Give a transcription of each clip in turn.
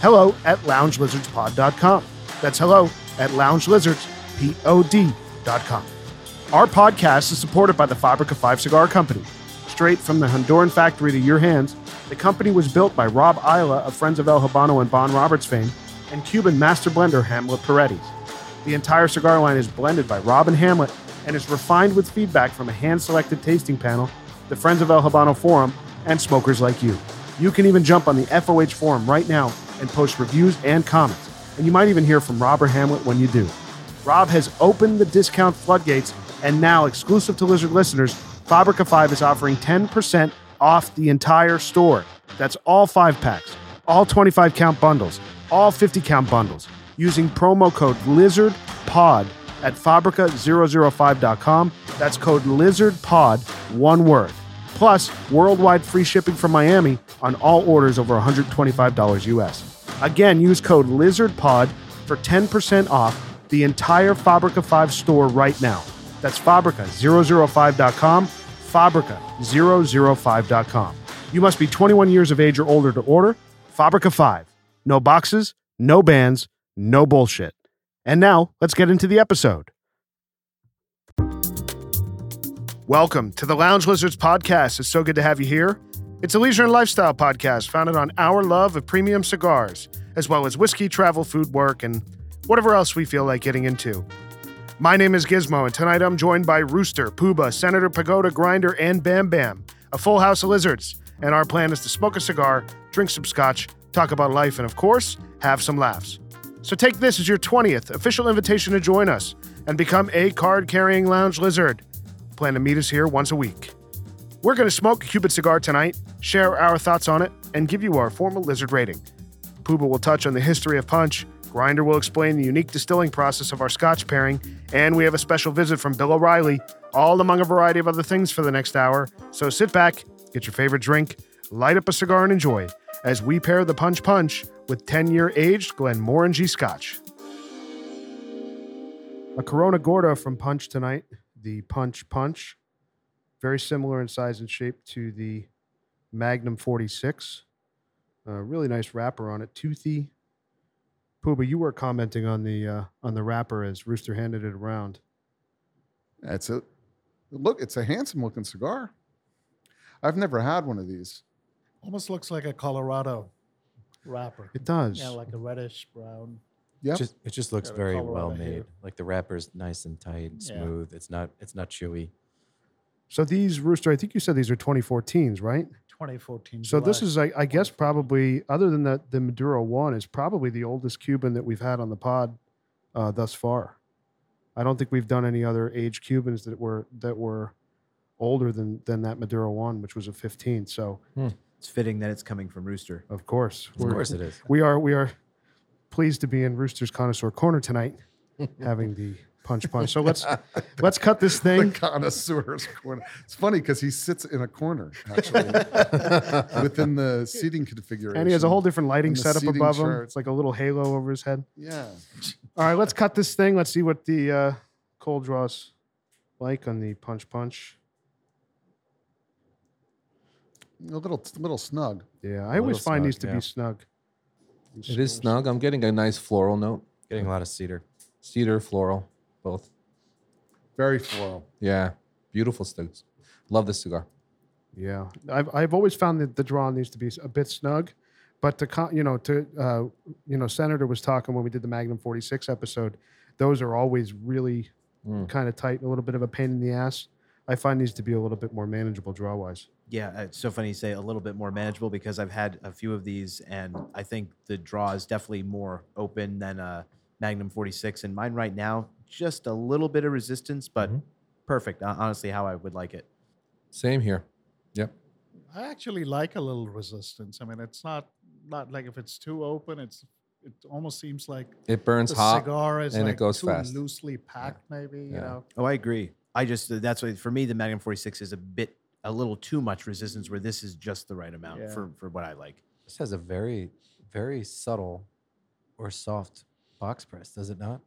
Hello at loungelizardspod.com. That's hello at loungelizardspod.com. Our podcast is supported by the Fabrica 5 Cigar Company. Straight from the Honduran factory to your hands, the company was built by Rob Isla of Friends of El Habano and Bon Roberts fame and Cuban master blender Hamlet Paredes. The entire cigar line is blended by Rob and Hamlet and is refined with feedback from a hand selected tasting panel, the Friends of El Habano Forum, and smokers like you. You can even jump on the FOH Forum right now and post reviews and comments. And you might even hear from Rob or Hamlet when you do. Rob has opened the discount floodgates, and now, exclusive to Lizard listeners, Fabrica 5 is offering 10% off the entire store. That's all five packs, all 25 count bundles, all 50 count bundles, using promo code LIZARDPOD at Fabrica005.com. That's code LIZARDPOD, one word. Plus, worldwide free shipping from Miami on all orders over $125 US. Again, use code LIZARDPOD for 10% off the entire Fabrica 5 store right now. That's Fabrica005.com, Fabrica005.com. You must be 21 years of age or older to order. Fabrica 5. No boxes, no bands, no bullshit. And now, let's get into the episode. Welcome to the Lounge Lizards podcast. It's so good to have you here. It's a leisure and lifestyle podcast founded on our love of premium cigars, as well as whiskey, travel, food, work, and whatever else we feel like getting into. My name is Gizmo, and tonight I'm joined by Rooster, Poobah, Senator Pagoda, Grinder, and Bam Bam, a full house of lizards. And our plan is to smoke a cigar, drink some scotch, talk about life, and of course, have some laughs. So take this as your 20th official invitation to join us and become a card carrying lounge lizard. Plan to meet us here once a week. We're going to smoke a Cuban cigar tonight, share our thoughts on it, and give you our formal lizard rating. Poobah will touch on the history of punch, Grinder will explain the unique distilling process of our scotch pairing, and we have a special visit from Bill O'Reilly, all among a variety of other things for the next hour. So sit back, get your favorite drink, light up a cigar, and enjoy as we pair the Punch Punch with 10 year aged Glenmorangie Scotch. A Corona Gorda from Punch tonight, the Punch Punch. Very similar in size and shape to the Magnum 46. Uh, really nice wrapper on it, toothy. Poobah, you were commenting on the uh, on the wrapper as Rooster handed it around. That's it. Look, it's a handsome looking cigar. I've never had one of these. Almost looks like a Colorado wrapper. It does. Yeah, like a reddish brown. Yeah. It just looks Got very Colorado well here. made. Like the wrapper's nice and tight, Yeah. smooth. It's not it's not chewy. So these Rooster, I think you said these are 2014s, right? 2014. So this is, I, I guess, probably other than the the Maduro one is probably the oldest Cuban that we've had on the pod uh, thus far. I don't think we've done any other age Cubans that were that were older than than that Maduro one, which was a 15. So It's fitting that it's coming from Rooster. of course, Of course it is. we are we are pleased to be in Rooster's Connoisseur Corner tonight, having the punch punch. So let's let's cut this The thing. connoisseur's corner. It's funny because he sits in a corner actually within the seating configuration. And he has a whole different lighting setup seating above him. It's like a little halo over his head. Yeah. All right, let's cut this thing. Let's see what the uh, cold draws like on the punch punch. A little a little snug. Yeah, I always little find these to yeah. be snug. It is snug. I'm getting a nice floral note. Getting a lot of cedar. Cedar, floral, both. Very floral. Yeah. Beautiful sticks. Love this cigar. Yeah, I've I've always found that the draw needs to be a bit snug, but to con- you know to uh, you know Senator was talking when we did the Magnum 46 episode. Those are always really Mm. kind of tight, a little bit of a pain in the ass. I find these to be a little bit more manageable draw wise. Yeah, uh, it's so funny you say a little bit more manageable because I've had a few of these and I think the draw is definitely more open than a Magnum 46. And mine right now, just a little bit of resistance, but Mhm. perfect. Honestly, how I would like it. Same here. Yep. I actually like a little resistance. I mean, it's not not like if it's too open, it's it almost seems like It burns the hot. cigar is and it like goes too fast. loosely packed. Maybe you know. Oh, I agree. I just that's why for me the Magnum 46 is a bit a little too much resistance where this is just the right amount Yeah. for for what I like. This has a very, very subtle or soft box press, does it not?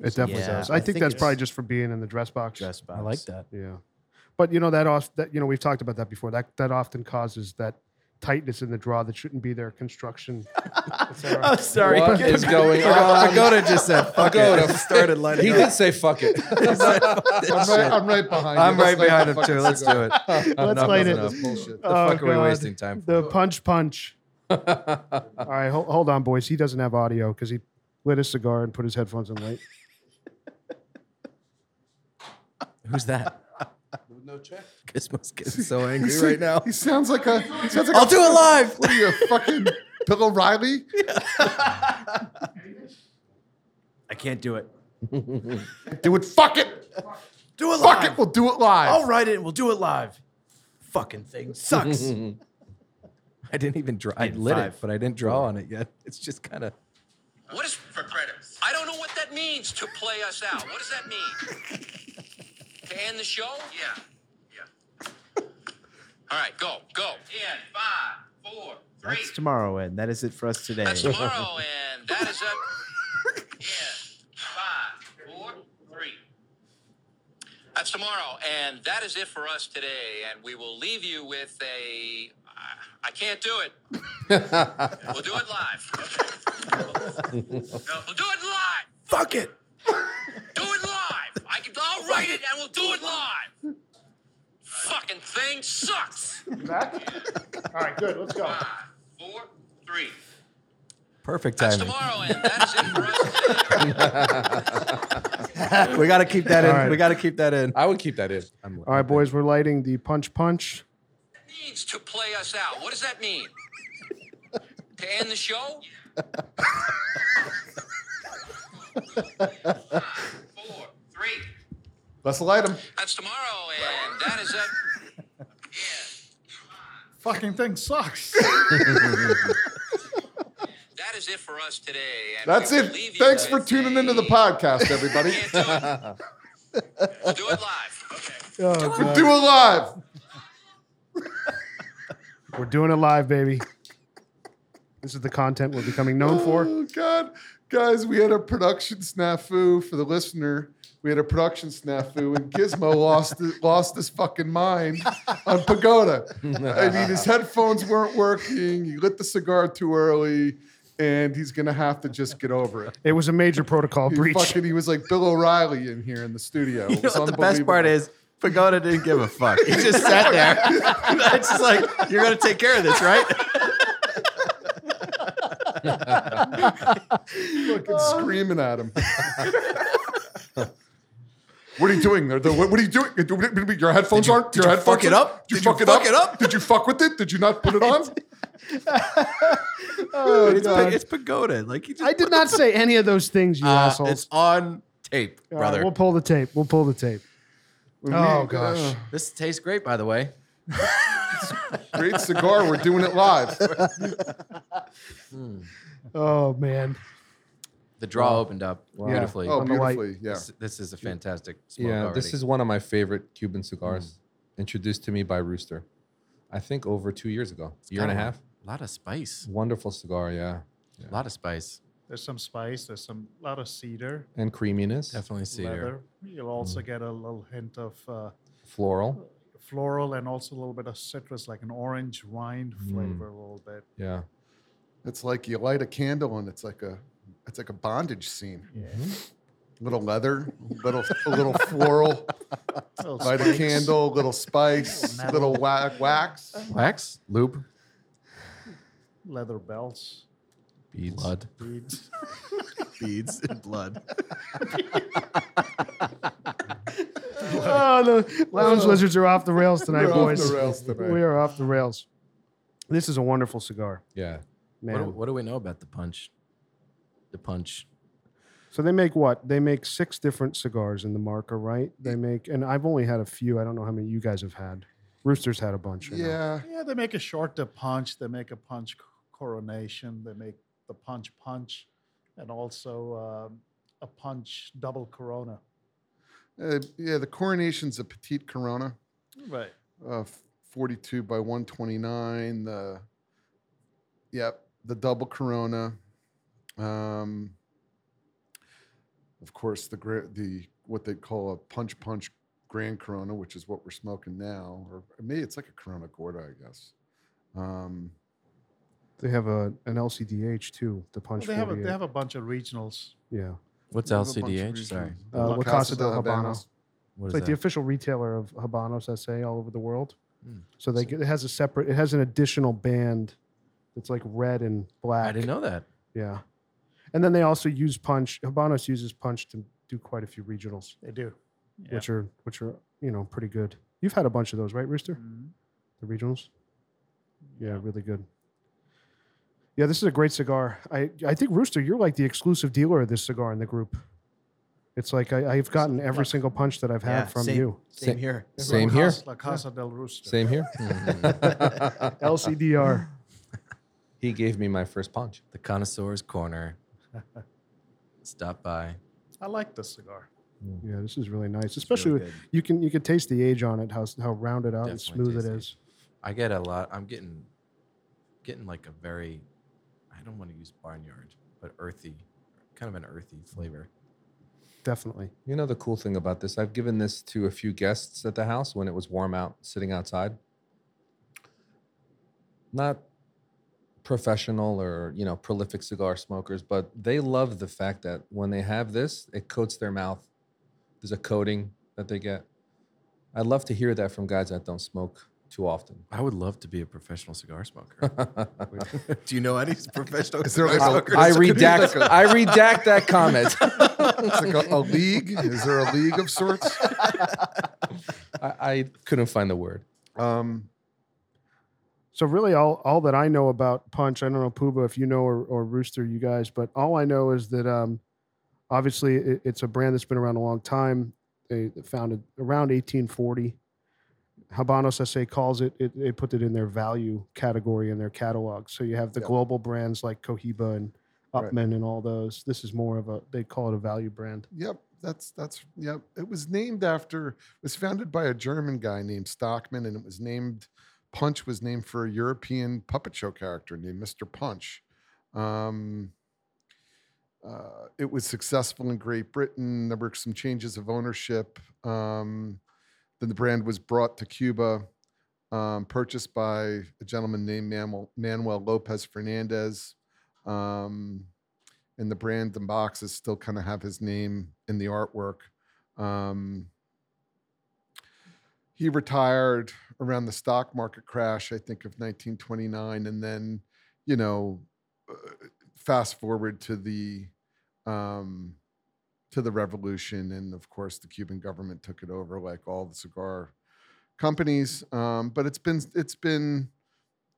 It definitely Yeah, does. I I, think, think that's probably it's- just for being in the dress box. Dress box. I like that. Yeah, but you know that off that you know we've talked about that before. That that often causes that tightness in the draw that shouldn't be there. Construction. I'm sorry. What is going on? Pagoda just said fuck Pagoda. it. Started lighting He up. did say fuck it. I'm right, I'm right behind. I'm Let's right light behind the him fucking too. Let's cigar. do it. Let's Enough light it. enough. That's bullshit. The Oh, fuck are we God. wasting time for? The punch punch. All right, hold, hold on, boys. He doesn't have audio because he lit a cigar and put his headphones in late. Who's that? Gizmo's getting so angry right now. He sounds like a. He sounds like I'll a, do it live. What are you, a fucking Bill O'Reilly? I can't do it. Do it. Fuck it. Do it Fuck live. it. We'll do it live. I'll write it and we'll do it live. Fucking thing sucks. I didn't even draw. I Did lit five. it, but I didn't draw on it yet. It's just kind of. What is for credit? I don't know what that means to play us out. What does that mean? To end the show? Yeah. Yeah. All right, go, go. In five, four, three. That's tomorrow, and that is it for us today. That's tomorrow, and that is it. In five, four, three. That's tomorrow, and that is it for us today. And we will leave you with a. I- I can't do it. we'll do it live. No, we'll do it live. Fuck it. Do it live. I can. I'll write it, and we'll do it live. Fucking thing sucks. Back? All right, good. Let's go. Five, four, three. Perfect That's timing. tomorrow, and that is it for us today. we got to keep that in. All right. We got to keep that in. I would keep that in. I'm, All right, boys. We're lighting the punch punch. Needs to play us out. What does that mean? to end the show? Five, four, three. Let's light him. That's tomorrow, and that is it. Fucking thing sucks. That is it for us today. And That's it. Thanks for tuning a- into the podcast, everybody. Can't do it. We'll do it live. Oh, okay. Oh, God. Do it live. We're doing it live, baby. This is the content we're becoming known for. Oh God, guys, we had a production snafu for the listener. We had a production snafu, and Gizmo lost lost his fucking mind on Pagoda. I mean, his headphones weren't working. He lit the cigar too early, and he's gonna have to just get over it. It was a major protocol He breach. fucking, he was like Bill O'Reilly in here in the studio. You It know was what the best part is? Pagoda didn't give a fuck. He just sat there. it's just like, you're going to take care of this, right? fucking screaming at him. What are you doing? there? The- What what are you doing? Your headphones you- aren't. did Your you headphones fuck it up? Did you Did you fuck it fuck up? it up? Did you fuck with it? Did you not put it on? oh, it's, God. it's Pagoda. Like he just I did not say any of those things, you Uh, assholes. it's on tape, All right, brother. we'll pull the tape. We'll pull the tape. Oh, gosh. uh, this tastes great, by the way. great cigar. We're doing it live. Oh, man. The draw opened up beautifully. Oh, On the light. beautifully. Yeah. This, this is a fantastic smoke Yeah, already. this is one of my favorite Cuban cigars, mm. introduced to me by Rooster. I think over two years ago, year and a half. A lot of spice. Wonderful cigar, yeah, A lot of spice. There's some spice. There's some lot of cedar, and creaminess, Definitely cedar. leather. You'll also mm. get a little hint of uh, floral. floral and also a little bit of citrus, like an orange rind mm. flavor, a little bit. Yeah, It's like you light a candle and it's like a it's like a bondage scene. Yeah. Little leather, little a little floral. Little Light a candle, little spice, Metal. little wa- wax. Wax, lube, leather belts, beads. blood, beads. beads, and blood. Oh, the lounge oh. lizards are off the rails tonight, We're off boys. the rails tonight. We are off the rails. This is a wonderful cigar, Yeah, man. What do, what do we know about the punch? The punch. So they make what? They make six different cigars in the marker, right? They make, and I've only had a few. I don't know how many you guys have had. Rooster's had a bunch. I know. Yeah. Yeah, they make a Short de Punch. They make a punch coronation. They make the punch punch, and also um, a punch double Corona. Uh, yeah, the coronation's a petite Corona, Right. uh, 42 by 129. The yep, the double Corona. Um, of course, the the what they call a punch punch Grand Corona, which is what we're smoking now, or maybe it's like a Corona Gorda, I guess. Um, They have a an LCDH too. The Well, punch. they have a, they have a bunch of regionals. yeah. What's they have a bunch of LCDH? Sorry. Uh, La Casa del Habano. What It's is like the official retailer of Habanos SA all over the world. Hmm. So they get, it has a separate. It has an additional band that's like red and black. I didn't know that. Yeah, and then they also use punch. Habanos uses punch to do quite a few regionals, They do. Yeah. which are which are you know pretty good. You've had a bunch of those, right, Rooster? Mhm. The regionals. Yeah, really good. Yeah, this is a great cigar. I I think Rooster, you're like the exclusive dealer of this cigar in the group. It's like I, I've gotten every single punch that I've had Yeah, from same. you. Same Sa- here. Same La here. Casa, La Casa del Rooster. Same here. LCDR. he gave me my first punch. The connoisseur's corner. Stop by. I like this cigar. Mm. Yeah, this is really nice. Especially really with- you can you can taste the age on it, how how rounded out and smooth it tasty. is. I get a lot. I'm getting, getting like a very, I don't want to use barnyard, but earthy, kind of an earthy mm. flavor. Definitely. You know the cool thing about this? I've given this to a few guests at the house when it was warm out, sitting outside. Not professional or you know prolific cigar smokers, but they love the fact that when they have this, it coats their mouth. There's a coating that they get. I'd love to hear that from guys that don't smoke too often. I would love to be a professional cigar smoker. Do you know any professional Is there cigar like a- smokers? I This redact. like a- I redact that comment. it's like a, a league. Is there a league of sorts? I, I couldn't find the word. Um, So really, all all that I know about Punch, I don't know Poobah if you know or, or Rooster, you guys, but all I know is that um, obviously it, it's a brand that's been around a long time. They founded around 1840. Habanos SA calls it, it. They put it in their value category in their catalog. So you have the global brands like Cohiba and Right. Upmann and all those. This is more of a they call it a value brand. Yep, that's that's yep. It was named after. It was founded by a German guy named Stockman, and it was named. Punch was named for a European puppet show character named Mr. Punch. Um, uh, it was successful in Great Britain. There were some changes of ownership. Um, then the brand was brought to Cuba, um, purchased by a gentleman named Manuel, Manuel Lopez Fernandez. Um, and the brand and boxes still kind of have his name in the artwork. Um, he retired around the stock market crash, I think, of 1929, and then, you know, uh, fast forward to the um, to the revolution, and of course, the Cuban government took it over, like all the cigar companies. Um, but it's been it's been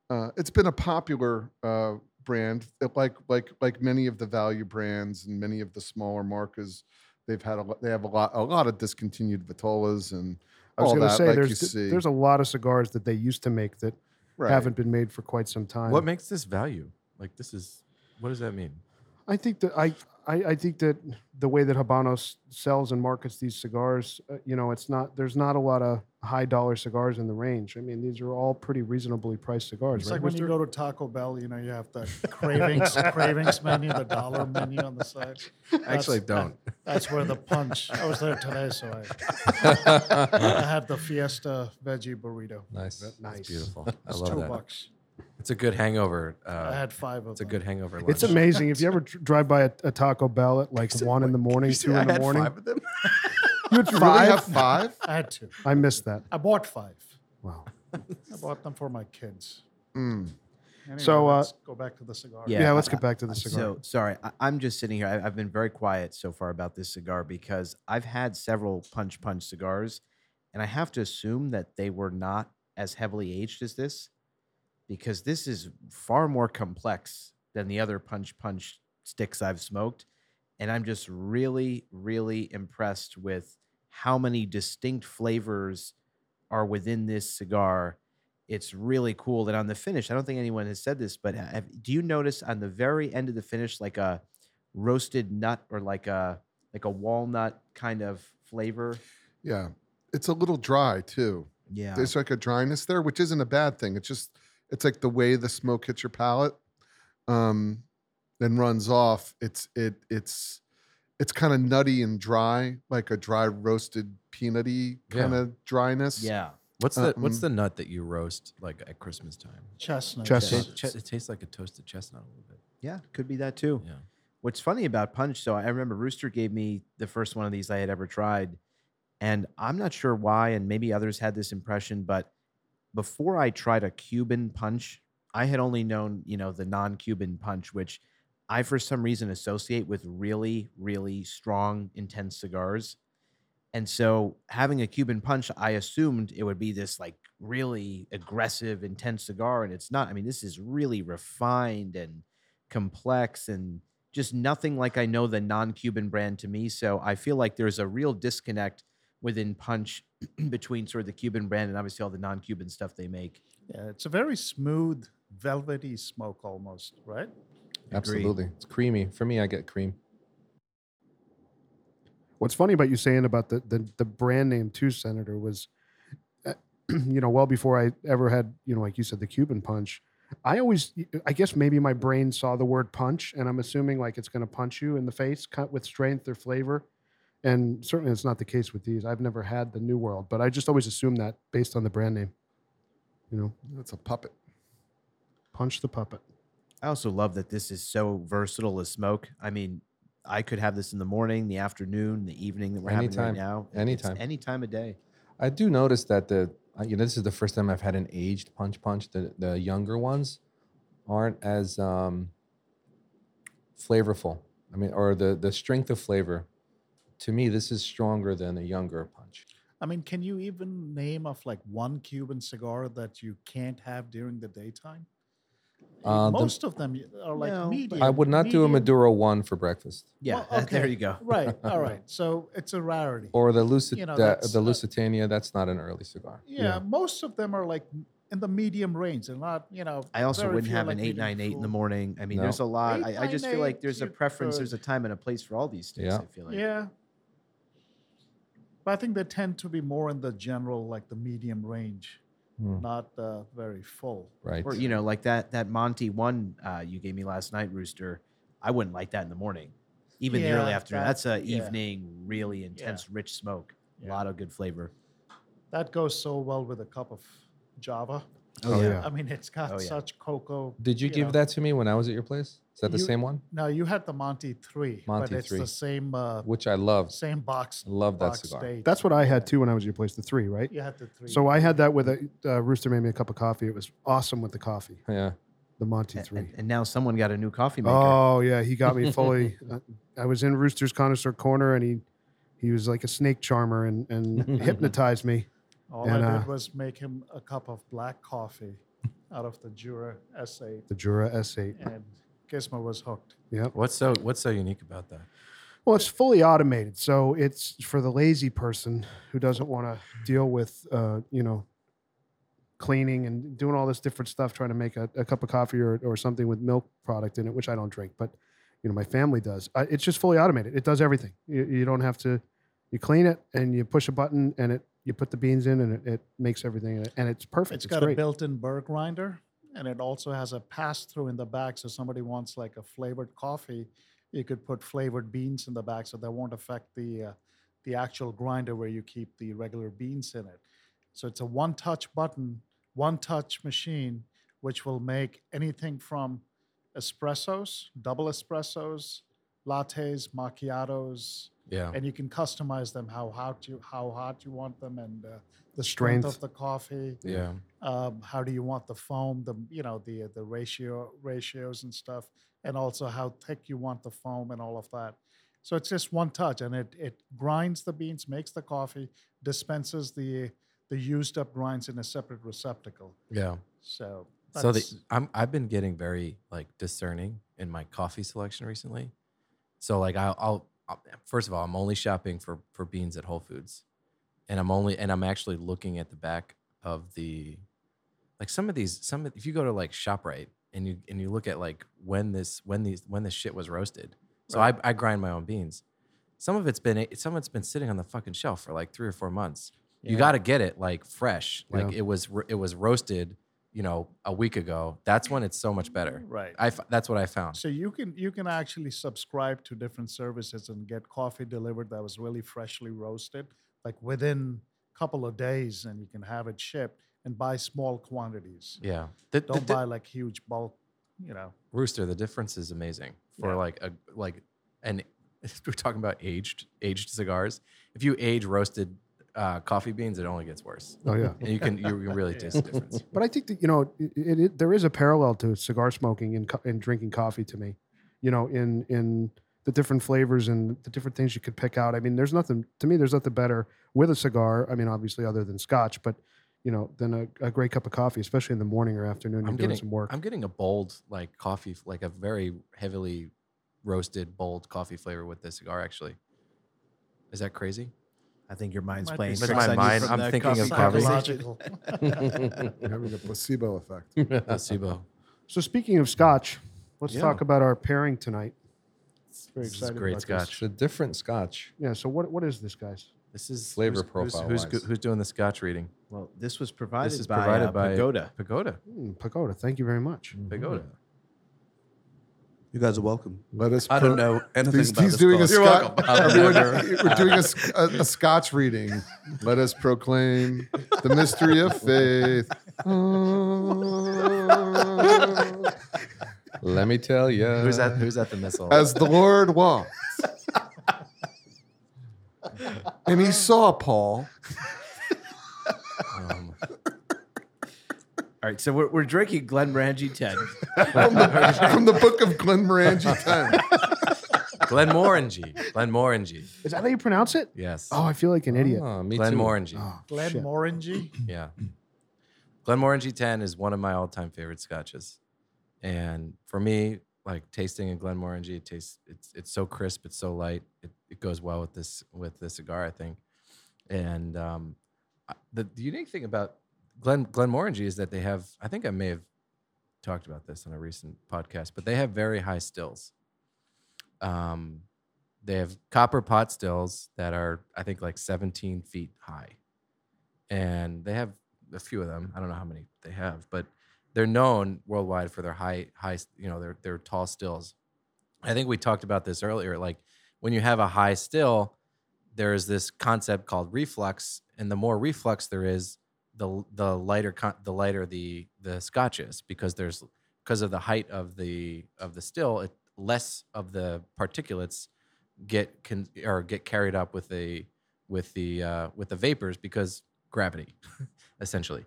uh, it's been a popular uh, brand, It- like like like many of the value brands and many of the smaller markers. They've had a they have a lot a lot of discontinued Vitolas and I was going to say like there's see. there's a lot of cigars that they used to make that Right. haven't been made for quite some time. What makes this value? Like this is, what does that mean? I think that I, I I think that the way that Habanos sells and markets these cigars, uh, you know, it's not there's not a lot of high dollar cigars in the range. I mean, these are all pretty reasonably priced cigars. It's right, like when you go to Taco Bell, you know, you have the cravings cravings menu, the dollar menu on the side. I actually, don't. That's where the punch. I was there today, so I, I had the Fiesta veggie burrito. nice. nice. It's beautiful. I It's love two that. bucks. It's a good hangover. I Uh, had five of it's a good hangover lunch. It's amazing if you ever drive by a, a Taco Bell at like one in the morning, two in the morning. of them. You had You really five. have five? I had two. I missed that. I bought five. Wow. I bought them for my kids. Mm. Anyway, So, uh, let's go back to the cigar. Yeah. Yeah, let's I- get back to the cigar. So sorry, I, I'm just sitting here. I, I've been very quiet so far about this cigar because I've had several punch punch cigars, and I have to assume that they were not as heavily aged as this, because this is far more complex than the other punch punch sticks I've smoked, and I'm just really, really impressed with how many distinct flavors are within this cigar. it's really cool that on the finish, I don't think anyone has said this, but have, do you notice on the very end of the finish, like a roasted nut or like a like a walnut kind of flavor? Yeah. It's a little dry too. Yeah. There's like a dryness there, which isn't a bad thing. It's just it's like the way the smoke hits your palate, um, then runs off. It's it it's it's kind of nutty and dry, like a dry roasted peanutty kind of dryness. yeah. What's the what's Um, the nut that you roast like at Christmas time? Chestnut. Chestnut. It, ta- it tastes like a toasted chestnut a little bit. Yeah. Could be that too. Yeah. What's funny about punch, so I remember Rooster gave me the first one of these I had ever tried. And I'm not sure why, and maybe others had this impression, but before I tried a Cuban punch, I had only known, you know, the non-Cuban punch, which I for some reason associate with really, really strong, intense cigars. And so having a Cuban punch, I assumed it would be this like really aggressive, intense cigar. And it's not. I mean, this is really refined and complex and just nothing like I know the non Cuban brand to me. So I feel like there's a real disconnect within Punch between sort of the Cuban brand and obviously all the non Cuban stuff they make. Yeah, it's a very smooth, velvety smoke almost, right? Absolutely. It's creamy. For me, I get cream. What's funny about you saying about the the, the brand name too, Senator, was, uh, you know, well before I ever had, you know, like you said, the Cuban punch. I always, I guess maybe my brain saw the word punch, and I'm assuming like it's going to punch you in the face, cut with strength or flavor. And certainly, it's not the case with these. I've never had the New World, but I just always assumed that based on the brand name. You know, It's a puppet. punch the puppet. I also love that this is so versatile as smoke. I mean, I could have this in the morning, the afternoon, the evening that we're having right now. It's Anytime. any time of day. I do notice that the uh, you know this is the first time I've had an aged punch punch. The the younger ones aren't as um, flavorful. I mean, or the the strength of flavor. To me, this is stronger than a younger punch. I mean, can you even name of like one Cuban cigar that you can't have during the daytime? Uh, the- Most of them are like No, medium. I would not do a Maduro one for breakfast, Yeah, Well, there you go. Right. All right. So it's a rarity. or the Lucid You know, the, that's, the uh, Lusitania. That's not an early cigar. yeah, most of them are like in the medium range. They're not, you know. I also wouldn't have like an 898 in the morning. I mean, No. there's a lot. I, I just feel like there's a you preference, there's a time and a place for all these things. Yeah. I feel like. Yeah. But I think they tend to be more in the general, like the medium range, Hmm, not uh, very full. right. Or you know, like that that Monty one uh, you gave me last night, Rooster. I wouldn't like that in the morning, even the early afternoon. that- That's a yeah. evening, really intense, rich smoke. A lot of good flavor. That goes so well with a cup of Java. Oh, yeah. I mean, it's got Oh, yeah. such cocoa. Did you, give know. that to me when I was at your place? Is that the You- same one? No, you had the Monty three, Monty but it's 3. the same uh, Which I loved. same box. Love that box cigar. stage. That's what I had too when I was at your place, the three, right? You had the three. So I had that with a uh, Rooster made me a cup of coffee. It was awesome with the coffee, Yeah. the Monty And, three. and, and now someone got a new coffee maker. Oh yeah, he got me fully. uh, I was in Rooster's connoisseur corner, and he he was like a snake charmer and and hypnotized me. All and, I uh, did was make him a cup of black coffee out of the Jura S8, The Jura S8. and Gizmo was hooked. Yeah. What's so what's so unique about that? Well, it's fully automated, so it's for the lazy person who doesn't want to deal with, uh, you know, cleaning and doing all this different stuff, trying to make a, a cup of coffee or, or something with milk product in it, which I don't drink, but you know, my family does. Uh, it's just fully automated. It does everything. You, you don't have to. You clean it and you push a button and it you put the beans in and it, it makes everything and, it, and it's perfect. It's It's, got a built-in burr grinder, and it also has a pass-through in the back. So somebody wants like a flavored coffee, you could put flavored beans in the back, so that won't affect the uh, the actual grinder where you keep the regular beans in it. So it's a one-touch button, one-touch machine, which will make anything from espressos, double espressos, lattes, macchiatos, Yeah. and you can customize them how hot you how hot you want them and uh, the strength Strength. of the coffee Yeah. um, how do you want the foam the you know the the ratio ratios and stuff and also how thick you want the foam and all of that so it's just one touch and it it grinds the beans makes the coffee dispenses the the used up grinds in a separate receptacle Yeah. so So the, I'm I've been getting very like discerning in my coffee selection recently. So like I'll, I'll, I'll Uh, first of all I'm only shopping for for beans at Whole Foods, and I'm only and I'm actually looking at the back of the like some of these, some of, if you go to like Shoprite and you and you look at like when this when these when this shit was roasted. So I, I grind my own beans. Some of it's been some of it's been sitting on the fucking shelf for like three or four months. You got to get it like fresh, like Yeah. it was it was roasted, you know, a week ago. That's when it's so much better. Right. I f- that's what I found. So you can you can actually subscribe to different services and get coffee delivered that was really freshly roasted, like within a couple of days, and you can have it shipped and buy small quantities. Yeah. The, the Don't di- buy like huge bulk, you know. Rooster, the difference is amazing for Yeah. like a like and we're talking about aged aged cigars. If you age roasted uh, coffee beans, it only gets worse. Oh yeah. And you can you can really taste the difference. But I think that you know it, it, it, there is a parallel to cigar smoking and, co- and drinking coffee to me. You know, in in the different flavors and the different things you could pick out. I mean, there's nothing to me. There's nothing better with a cigar. I mean, obviously, other than Scotch, but you know, than a, a great cup of coffee, especially in the morning or afternoon. You're I'm doing getting some work. I'm getting a bold like coffee, like a very heavily roasted bold coffee flavor with this cigar. Actually, is that crazy? I think your mind's Might be playing With tricks my on you mind, from I'm the thinking of coffee coffee. conversation. Psychological. You're having a placebo effect. Placebo. so speaking of Scotch, let's Yeah. talk about our pairing tonight. Very This is excited great about this. Scotch. It's a different scotch. Yeah. So what what is this, guys? This is Flavor who's, who's- profile Who's, wise. who's doing the Scotch reading? Well, this was provided This is by, provided uh, by Pagoda. Pagoda. Mm, Pagoda. Thank you very much. Pagoda. You guys are welcome. Let us. I pro- don't know anything He's, about he's this doing a cause. Scotch. I've Everyone, we're doing a, a, a Scotch reading. Let us proclaim the mystery of faith. Let me tell you. Who's at Who's at the missile? As the Lord wants. And he saw Paul. Um, All right, so we're, we're drinking Glenmorangie 10. from the, from the book of Glenmorangie 10. Glenmorangie. Glenmorangie. Is that how you pronounce it? Yes. Oh, I feel like an idiot. Oh, me too. Glenmorangie. Oh, Glen shit. Morangi. Yeah. Glenmorangie 10 is one of my all-time favorite scotches. And for me, like tasting a Glenmorangie, it tastes it's it's so crisp, it's so light. It, it goes well with this with this cigar, I think. And um, the, the unique thing about Glen Glenmorangie is that they have I think I may have talked about this on a recent podcast, but they have very high stills. Um, they have copper pot stills that are I think like 17 feet high and they have a few of them. I don't know how many they have, but they're known worldwide for their high, high, you know, their their tall stills. I think we talked about this earlier. Like when you have a high still, there's this concept called reflux, and the more reflux there is, the the lighter the lighter the the scotch is because there's because of the height of the of the still, it, less of the particulates get can or get carried up with the with the uh, with the vapors because gravity, essentially.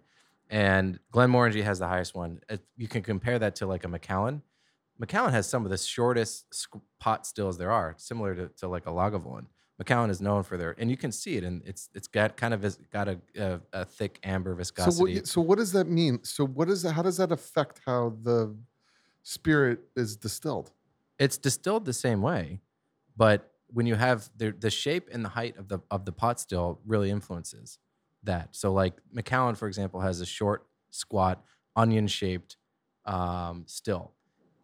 And Glenmorangie has the highest one. You can compare that to like a Macallan. Macallan has some of the shortest pot stills there are, similar to, to like a Lagavulin. Macallan is known for their, and you can see it, and it's it's got kind of got a, a, a thick amber So viscosity. what, so what does that mean? So what is that? How does that affect how the spirit is distilled? it's distilled the same way, but when you have the the shape and the height of the of the pot still really influences that. So like Macallan, for example, has a short, squat, onion shaped um, still,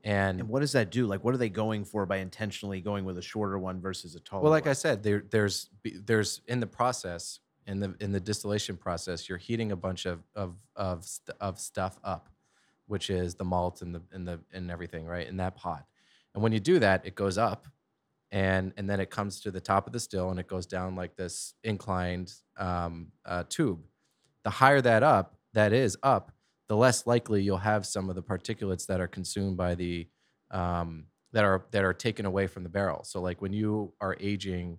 and And what does that do? Like, what are they going for by intentionally going with a shorter one versus a taller well, like one? I said, there there's there's in the process in the in the distillation process, you're heating a bunch of of of, of stuff up, which is the malt and the and the and everything, right, in that pot. And when you do that, it goes up, and and then it comes to the top of the still, and it goes down like this inclined um, uh, tube. The higher that up, that is up, the less likely you'll have some of the particulates that are consumed by the um, that are that are taken away from the barrel. So like when you are aging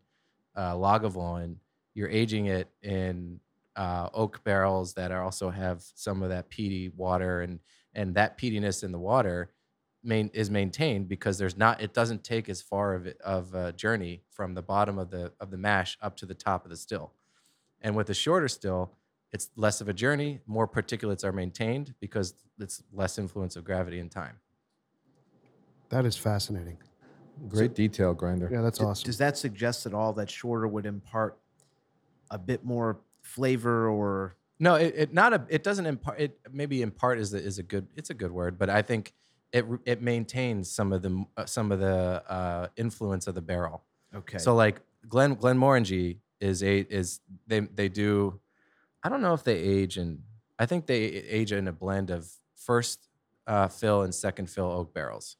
uh, Lagavulin, you're aging it in uh, oak barrels that are also have some of that peaty water, and and that peatiness in the water main, is maintained because there's not it doesn't take as far of it, of a journey from the bottom of the of the mash up to the top of the still. And with the shorter still, it's less of a journey. More particulates are maintained because it's less influence of gravity and time. That is fascinating. Great detail, grinder. Yeah, that's D- awesome. Does that suggest at all that shorter would impart a bit more flavor or No, it, it not a. It doesn't impart. It maybe in part is a, is a good. It's a good word, but I think it it maintains some of the uh, some of the uh, influence of the barrel. Okay. So like Glen Glenmorangie is a is they they do. I don't know if they age in. I think they age in a blend of first uh, fill and second fill oak barrels,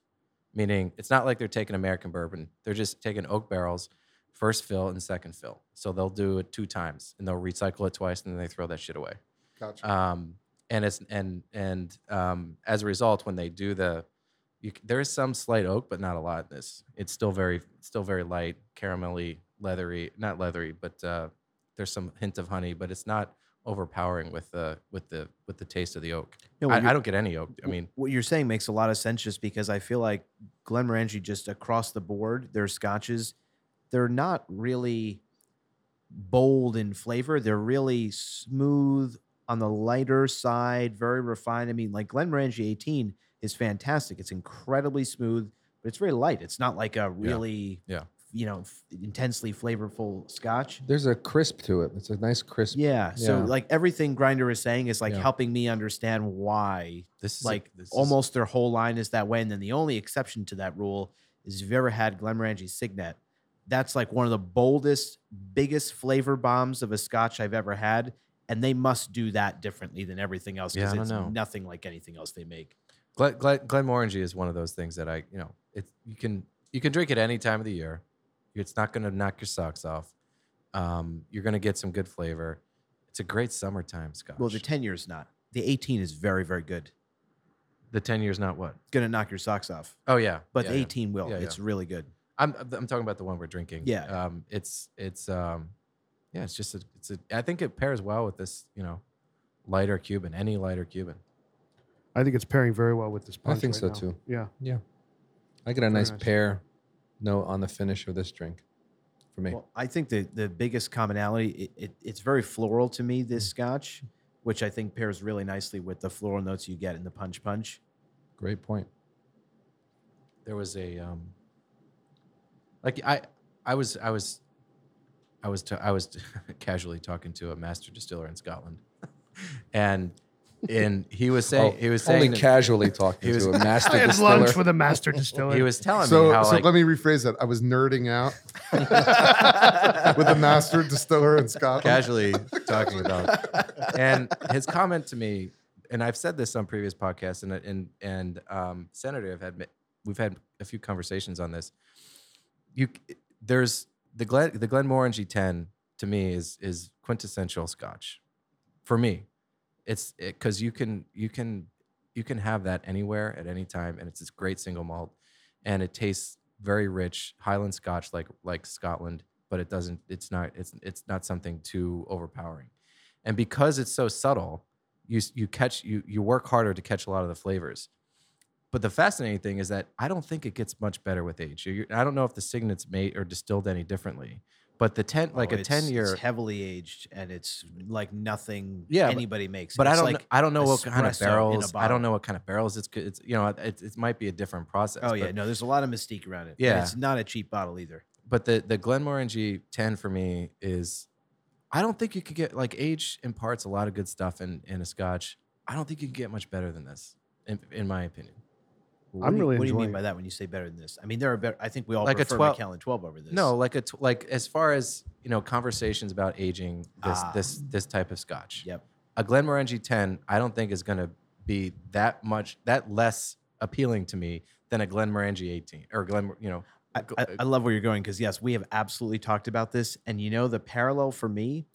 meaning it's not like they're taking American bourbon. They're just taking oak barrels, first fill and second fill. So they'll do it two times and they'll recycle it twice and then they throw that shit away. Gotcha. Um, and it's and and um, as a result, when they do the, you, there is some slight oak, but not a lot. In this, it's still very still very light, caramelly, leathery, not leathery, but uh, there's some hint of honey, but it's not overpowering with the with the with the taste of the oak. No, I, I don't get any oak. I mean, what you're saying makes a lot of sense just because I feel like Glenmorangie just across the board, their scotches, they're not really bold in flavor. They're really smooth on the lighter side, very refined. I mean, like Glenmorangie 18 is fantastic. It's incredibly smooth, but it's very light. It's not like a really, Yeah. You know, f- intensely flavorful scotch. There's a crisp to it. It's a nice crisp. Yeah. So Yeah. like everything Grinder is saying is like Yeah. helping me understand why this is a- like this is- almost their whole line is that way. And then the only exception to that rule is if you've ever had Glenmorangie Signet, that's like one of the boldest, biggest flavor bombs of a scotch I've ever had. And they must do that differently than everything else Yeah, I because don't it's know. nothing like anything else they make. Glen, Glen, Glenmorangie is one of those things that I, you know, it's you can you can drink it any time of the year. It's not going to knock your socks off. Um, you're going to get some good flavor. It's a great summertime scotch. Well, the 10 years not. The 18 is very, very good. the ten years, not what? It's going to knock your socks off. Oh yeah, But yeah, the yeah. 18 will. Yeah, It's yeah. really good. I'm I'm talking about the one we're drinking. Yeah. Um, it's it's um, yeah, it's just a, it's a. I think it pairs well with this, you know, lighter Cuban, any lighter Cuban. I think it's pairing very well with this. I think right so now. too. Yeah. Yeah. I get a nice, nice. pear note on the finish of this drink for me. Well, I think the the biggest commonality it, it, it's very floral to me. Mm. This Scotch, which I think pairs really nicely with the floral notes you get in the Punch Punch. Great point. there was a um like i i was i was i was t- i was casually talking to a master distiller in scotland and and he was saying Oh, he was only saying that- casually talking he was- to a master I had distiller. lunch with a master distiller. he was telling So, me how so like let me rephrase that. I was nerding out with the master distiller in Scotland. casually talking about and his comment to me and i've said this on previous podcasts and and and um senator i've had we've had a few conversations on this you there's the glen the glenmorangie 10 to me is is quintessential scotch for me it's because you can you can you can have that anywhere at any time and it's this great single malt and it tastes very rich highland scotch like like scotland but it doesn't it's not it's it's not something too overpowering and because it's so subtle you you catch you you work harder to catch a lot of the flavors but the fascinating thing is that I don't think it gets much better with age. I don't know if the signet's made or distilled any differently, but the ten like Oh, a it's- ten year it's heavily aged and it's like nothing Yeah, but- anybody makes. But I don't. like know, I don't know what kind of espresso in a barrels. I don't know what kind of barrels it's. It's you know it, it might be a different process. Oh yeah, but, no, there's a lot of mystique around it. Yeah. it's not a cheap bottle either. But the the Glenmorangie ten for me is, I don't think you could get like age imparts a lot of good stuff in in a Scotch. I don't think you can get much better than this, in, in my opinion. What I'm do you- really What do you mean by that when you say better than this? I mean, there are better. I think we all Like a prefer 12 Macallan 12 over this. No, like a tw- like as far as you know, conversations about aging this Ah. this this type of Scotch. Yep. a Glenmorangie 10, I don't think is going to be that much that less appealing to me than a Glenmorangie 18 or Glen, you know. I, I, I love where you're going because yes, we have absolutely talked about this, and you know the parallel for me,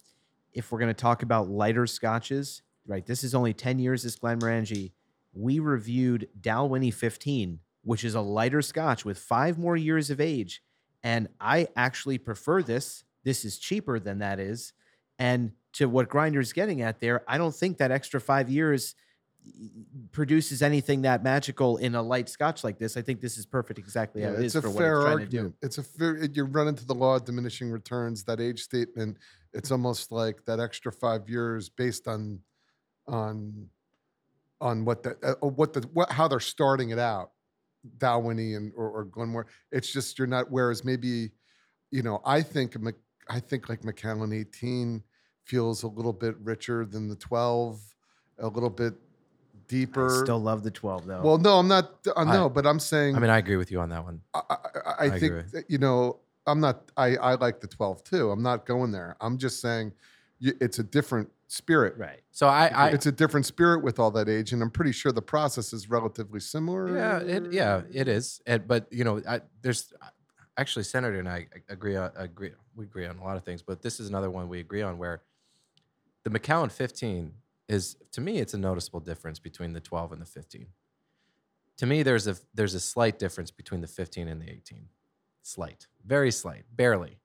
if we're going to talk about lighter scotches, right? This is only 10 years. This Glenmorangie, we reviewed Dalwhinnie 15, which is a lighter scotch with five more years of age, and I actually prefer this. This is cheaper than that is, and to what Grinder's getting at there, I don't think that extra five years produces anything that magical in a light scotch like this. I think this is perfect exactly how Yeah, it it's is a for what fair it's trying argument. to do. It's a fair. it- You run into the law of diminishing returns. That age statement. It's almost like that extra five years based on, on, on what the uh, what the what how they're starting it out, Dalwhinnie and or, or Glenmore. It's just you're not. Whereas maybe, you know, I think I think like Macallan eighteen feels a little bit richer than the 12, a little bit deeper. I still love the 12 though. well, no, I'm not. I I- know, but I'm saying. I mean, I agree with you on that one. I, I, I I think that, you know I'm not. I I like the 12 too. I'm not going there. I'm just saying, it's a different spirit. right. So I, I it's a different spirit with all that age, and I'm pretty sure the process is relatively similar. Yeah, it, yeah, it is. And, but you know, I, there's actually Senator and I agree on agree we agree on a lot of things, but this is another one we agree on where the Macallan 15 is to me it's a noticeable difference between the 12 and the 15. To me, there's a there's a slight difference between the 15 and the 18. Slight, very slight, barely.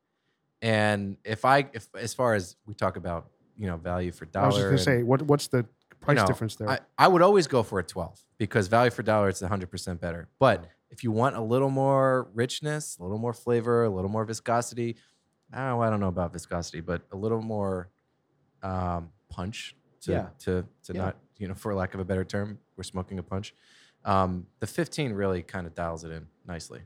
And if I if as far as we talk about you know value for dollar, I was just gonna and- say, what what's the price know, difference there? I, I would always go for a 12 because value for dollar it's 100% better. But if you want a little more richness, a little more flavor, a little more viscosity, oh, I don't know about viscosity, but a little more um, punch to Yeah. to to Yeah. not you know for lack of a better term, we're smoking a punch. Um, the 15 really kind of dials it in nicely.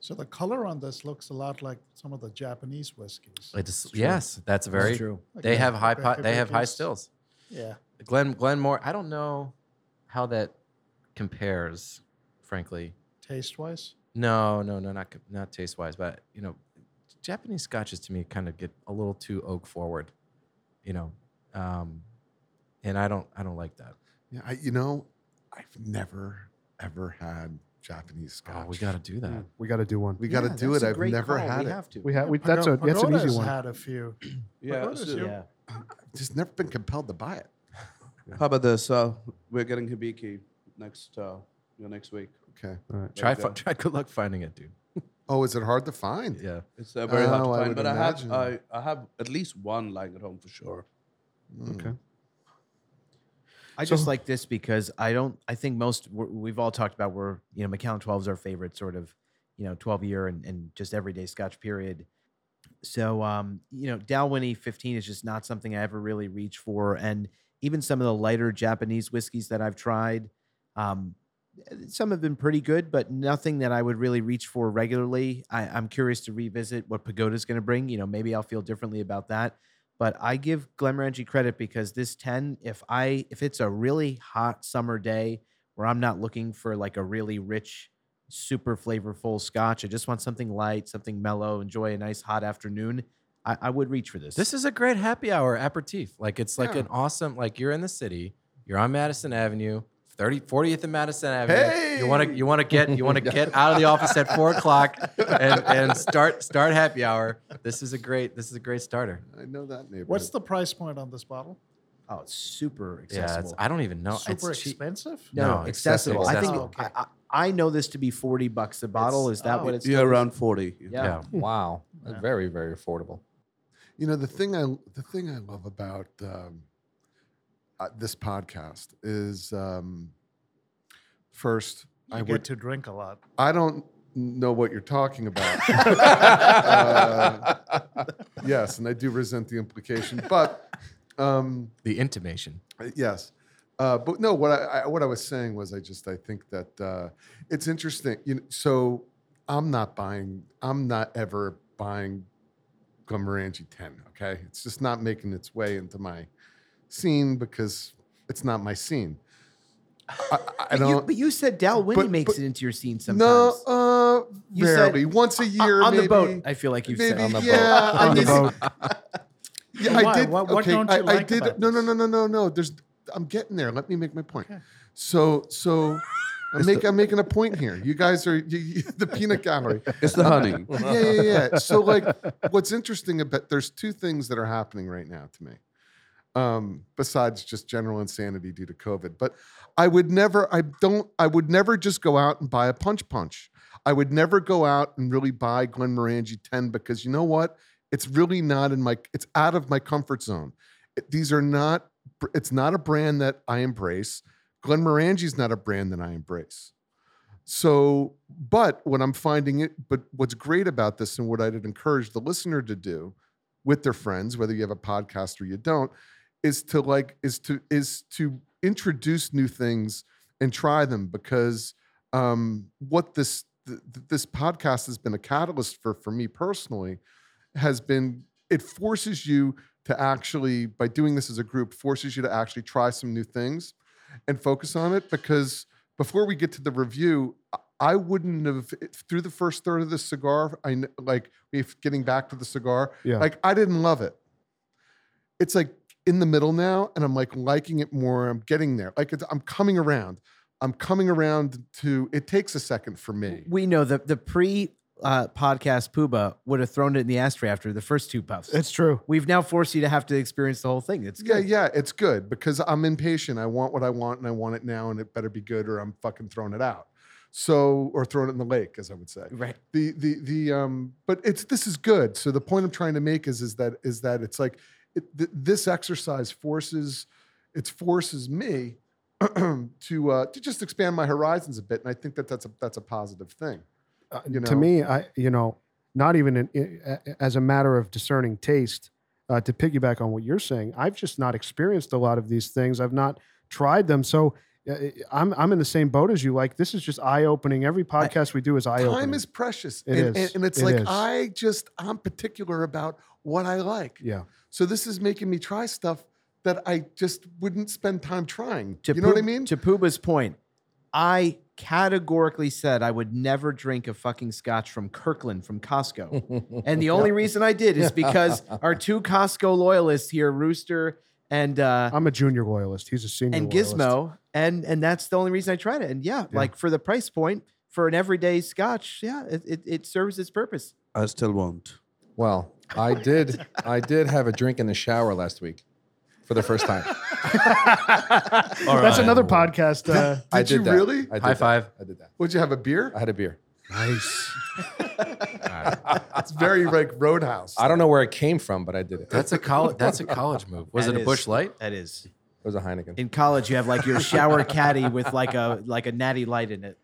So the color on this looks a lot like some of the Japanese whiskeys. It's, yes, that's very true. They the- have high pot, they have high stills. Yeah. Glen Glenmore, I don't know how that compares, frankly. Taste wise. No, no, no, not not taste wise, but you know, Japanese scotches to me kind of get a little too oak forward, you know, um, and I don't I don't like that. Yeah, I, you know, I've never ever had Japanese scotch. Oh, we got to do that. we got to do one. We got to Yeah, do that's it. a I've great never call. had we it. have to. We have we, that's a that's an easy Pagoda's one. had a few. Yeah. Pagoda's so- you- yeah. Just never been compelled to buy it. How about this? Uh, we're getting Hibiki next uh, you know, next week. Okay. Try Like, fi- uh, try good luck finding it, dude. Oh, is it hard to find? Yeah, It's uh, very hard Oh, to I find, would but I have. I, I have at least one lying at home for sure. Mm. Okay. I So- just like this because I don't. I think most we've all talked about we're you know Macallan 12 is our favorite sort of you know 12 year and, and just everyday Scotch period. So um you know Dalwhinnie 15 is just not something I ever really reach for, and even some of the lighter Japanese whiskeys that I've tried, um, some have been pretty good, but nothing that I would really reach for regularly. I, I'm curious to revisit what Pagoda is going to bring. You know, maybe I'll feel differently about that. But I give Glenmorangie credit because this 10, if I if it's a really hot summer day where I'm not looking for like a really rich, super flavorful scotch, I just want something light, something mellow, enjoy a nice hot afternoon. I, I would reach for this. this is a great happy hour aperitif. Like it's like Yeah. an awesome like you're in the city, you're on Madison Avenue. 30, 40th and Madison Avenue. You want to you want to get you want to get out of the office at four o'clock and, and start start happy hour. This is a great this is a great starter. I know that neighborhood. What's the price point on this bottle? oh, it's super accessible. Yeah, it's. I don't even know. Super it's expensive. no, no, no, accessible. accessible. I think Oh, okay. I, I, I know this to be 40 bucks a bottle. Is that oh. what it's Yeah, around forty. Yeah. Yeah. Wow. Yeah. very, very affordable. You know the thing I the thing I love about um, uh, this podcast is um, first You I get would to drink a lot. I don't know what you're talking about. Uh, yes, and I do resent the implication, but um, The intimation. yes. Uh, but no, what I, I what I was saying was I just I think that uh, it's interesting. You know, so I'm not buying. I'm not ever buying Glenmorangie 10. Okay, it's just not making its way into my scene because it's not my scene. I, I, I But you, don't. but you said Dalwhinnie but- makes but- it into your scene sometimes. no, sometimes. uh, You said- rarely. Once a year, on maybe. the boat, I feel like you've maybe, said. on the boat. yeah, I On the mean, boat. Yeah, Why? I did. What- what okay, don't I, you I like did. about no, no, no, no, no, no. There's. I'm getting there. Let me make my point. Okay. So, so I'm, make, I'm making a point here. You guys are you, you- the peanut gallery. It's the honey. Yeah, yeah, yeah. So, like, what's interesting about there's two things that are happening right now to me, um, besides just general insanity due to COVID. But I would never. I don't. I would never just go out and buy a punch punch. I would never go out and really buy Glenmorangie 10 because you know what? It's really not in my. It's out of my comfort zone. It- these are not. It's not a brand that I embrace. Glenmorangie's not a brand that I embrace. So, but what I'm finding it, but what's great about this and what I'd encourage the listener to do with their friends, whether you have a podcast or you don't, is to like is to is to introduce new things and try them because um, what this th- th- this podcast has been a catalyst for for me personally has been it forces you to actually by doing this as a group forces you to actually try some new things and focus on it because before we get to the review I- wouldn't have through the first third of the cigar i like if getting back to the cigar Yeah. like i didn't love it it's like in the middle now and i'm like liking it more i'm getting there like it's, i'm coming around i'm coming around to it takes a second for me We know that the pre uh, podcast Poobah would have thrown it in the ashtray after the first two puffs. It's true. We've now forced you to have to experience the whole thing. It's Yeah, good. yeah, it's good because I'm impatient. I want what I want and I want it now and it better be good or I'm fucking throwing it out. So or throwing it in the lake, as I would say. Right. The the the um but it's this is good. So the point I'm trying to make is is that is that it's like it, th- this exercise forces it forces me to uh to just expand my horizons a bit and I think that that's a that's a positive thing. Uh, You to me, I you know, not even in, i- a- as a matter of discerning taste. Uh, to piggyback on what you're saying, I've just not experienced a lot of these things. I've not tried them, so I'm I'm in the same boat as you. Like this is just eye opening. Every podcast we do is eye opening. Time is precious. It and, is. and, and it's It like is. I just I'm particular about what I like. yeah. So this is making me try stuff that I just wouldn't spend time trying. To you know what I mean? To Poobah's point, I categorically said I would never drink a fucking scotch from Kirkland from Costco. and the only reason I did is because our two Costco loyalists here, Rooster and uh, I'm a junior loyalist. He's a senior and loyalist. Gizmo, and and that's the only reason I tried it. And yeah, like for the price point for an everyday scotch, yeah, it, it, it serves its purpose. I still won't. Well, I did. I did have a drink in the shower last week, for the first time. That's another podcast. Uh, Did I did you that. really? I did High that. five. I did that. Would you have a beer? I had a beer. nice. It's very like Roadhouse. I don't know where it came from, but I did it. It That's a college. That's a college move. Was That it a Busch Light? That is. Was a Heineken. In college, you have like your shower caddy with like a like a natty light in it.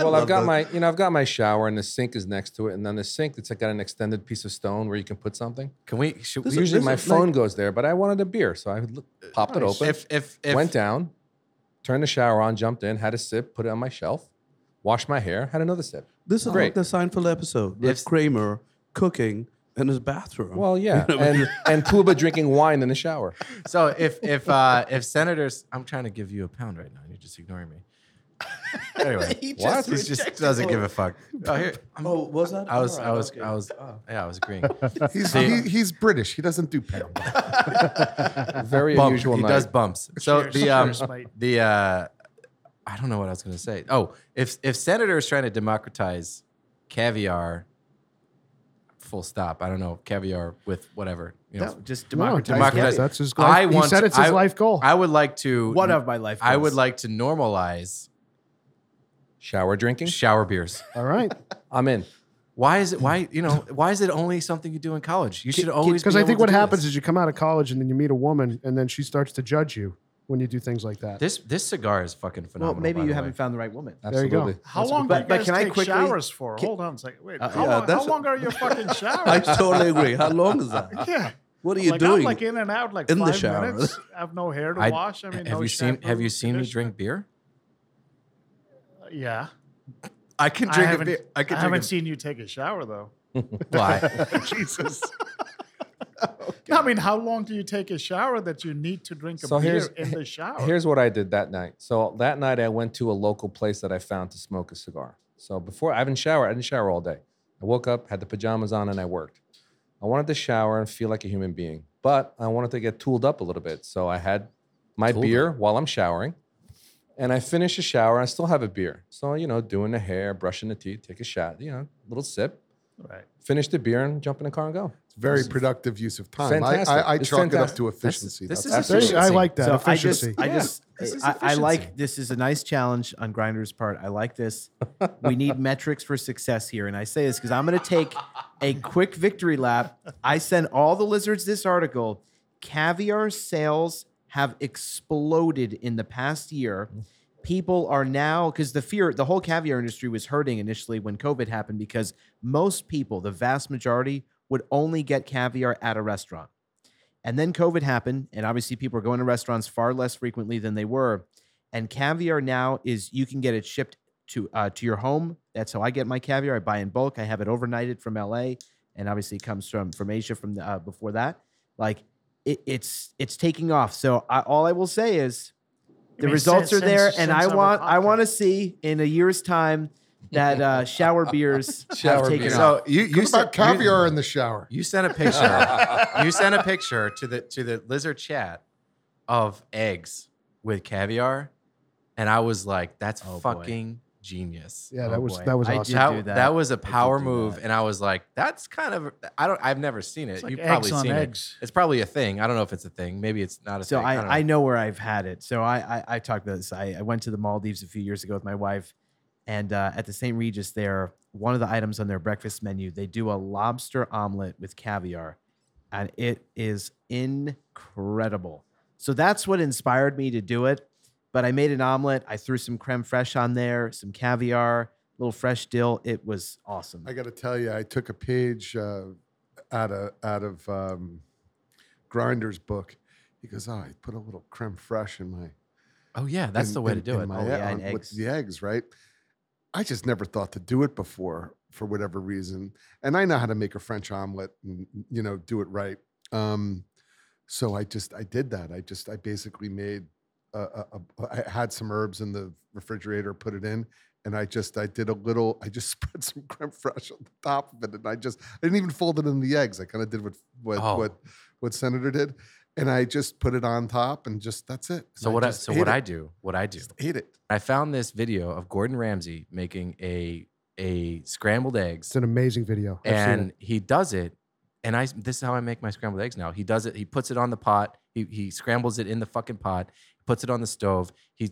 well, I've got my, you know, I've got my shower, and the sink is next to it, and then the sink, it's like got an extended piece of stone where you can put something. Can we? Should This we is- Usually, my this is like- phone goes there, but I wanted a beer, so I uh, popped it open, if if if went down, turned the shower on, jumped in, had a sip, put it on my shelf, washed my hair, had another sip. This is Great. like the Seinfeld episode with If- Kramer cooking in his bathroom. Well, yeah, You know, and and Puba drinking wine in the shower. so if if uh if senators, I'm trying to give you a pound right now, and you're just ignoring me. Anyway, He What? he just doesn't give a fuck. Oh, here. I'm- oh, was that? I was, All I was, okay. I was, Oh. yeah, I was agreeing. He's See- he, he's British. He doesn't do pound. Very Bump. unusual He night. does bumps. So Cheers. the um, Cheers, mate. the uh, I don't know what I was going to say. Oh, if if Senator is trying to democratize caviar, full stop. I don't know caviar with whatever. You know, No, just No, democratize. democratize- that's his. I Life. want. he said to- it's his I- life goal. I would like to. One of my life. Goals. I would goals. like to normalize Shower drinking. shower beers. All right. I'm in. Why is it? Why you know? Why is it only something you do in college? You should always Because be I able think to what do happens this. is you come out of college and then you meet a woman and then she starts to judge you when you do things like that. this this cigar is fucking phenomenal. Well, phenomenal. maybe you haven't way. found the right woman. There you go. Absolutely. How long But- do you but guys can I take quickly- showers for? can- Hold on a second. Wait, Uh, how, yeah, long, how long are your fucking showers? I totally agree. How long is that? yeah. What are you like, doing? I'm like in and out like in the five shower? minutes. I have no hair to I- wash. I mean, have no you seen Have you seen me drink beer? Yeah. I can drink a beer. I can I drink haven't a seen you take a shower though. Why? Jesus. I mean, how long do you take a shower that you need to drink a So beer in the shower? Here's what I did that night. So that night I went to a local place that I found to smoke a cigar. So before I haven't showered, I didn't shower all day. I woke up, had the pajamas on, and I worked. I wanted to shower and feel like a human being, but I wanted to get tooled up a little bit. So I had my Tooled beer while I'm showering, and I finished the shower. I still have a beer. So you know, doing the hair, brushing the teeth, take a shot, you know, little sip, right. finish the beer, and jump in the car and go. Very productive use of time. Fantastic. I, I, I It's chalk it up fantastic. to efficiency. this That's- is There you- I like that So I just, efficiency. I Yeah, just, this is I, I like efficiency. this is a nice challenge on Grinder's part. I like this. we need metrics for success here, and I say this because I'm going to take a quick victory lap. I send all the lizards this article. Caviar sales have exploded in the past year. People are now because the fear, the whole caviar industry was hurting initially when COVID happened because most people, the vast majority, would only get caviar at a restaurant. And then COVID happened, and obviously people are going to restaurants far less frequently than they were. And caviar now is you can get it shipped to uh, to your home. That's how I get my caviar. I buy in bulk. I have it overnighted from LA, and obviously it comes from from Asia from the, uh, before that. Like it, it's it's taking off. So I, all I will say is the results since- are there, since- and since I want I want to see in a year's time that uh, shower beers Shower have taken beers. off. So you you What sent, about caviar in the shower? You, you sent a picture. you sent a picture to the to the lizard chat of eggs with caviar, and I was like, "That's Oh, boy. fucking genius." Yeah, Oh, that was boy. that was I awesome. did that, do that. that. was a power move, that. and I was like, "That's kind of I don't I've never seen it. It's like You've eggs probably on seen eggs. it. It's probably a thing. I don't know if it's a thing. Maybe it's not a So thing. I, don't I know where I've had it. So I I, I talked about this. I, I went to the Maldives a few years ago with my wife, and uh, at the St. Regis there, one of the items on their breakfast menu, they do a lobster omelet with caviar, and it is incredible. So that's what inspired me to do it. But I made an omelet. I threw some creme fraiche on there, some caviar, a little fresh dill. It was awesome. I got to tell you, I took a page uh, out of out of um, Grinder's book. He goes, "Oh, I put a little creme fraiche in my." Oh yeah, that's in- the way in- to do it. my Oh, yeah, egg- and with the eggs, right? I just never thought to do it before for whatever reason, and I know how to make a French omelet and you know do it right. Um, so I just I did that. I just I basically made a, a, a, I had some herbs in the refrigerator, put it in, and I just I did a little. I just spread some creme fraiche on the top of it, and I just I didn't even fold it in the eggs. I kind of did what what Oh. what what Senator did, and I just put it on top, and just that's it. So And what I, just so what it. I do, what I do, just ate it. I found this video of Gordon Ramsay making a a scrambled eggs It's an amazing video. I've and he does it and i this is how i make my scrambled eggs now he does it he puts it on the pot he, he scrambles it in the fucking pot puts it on the stove he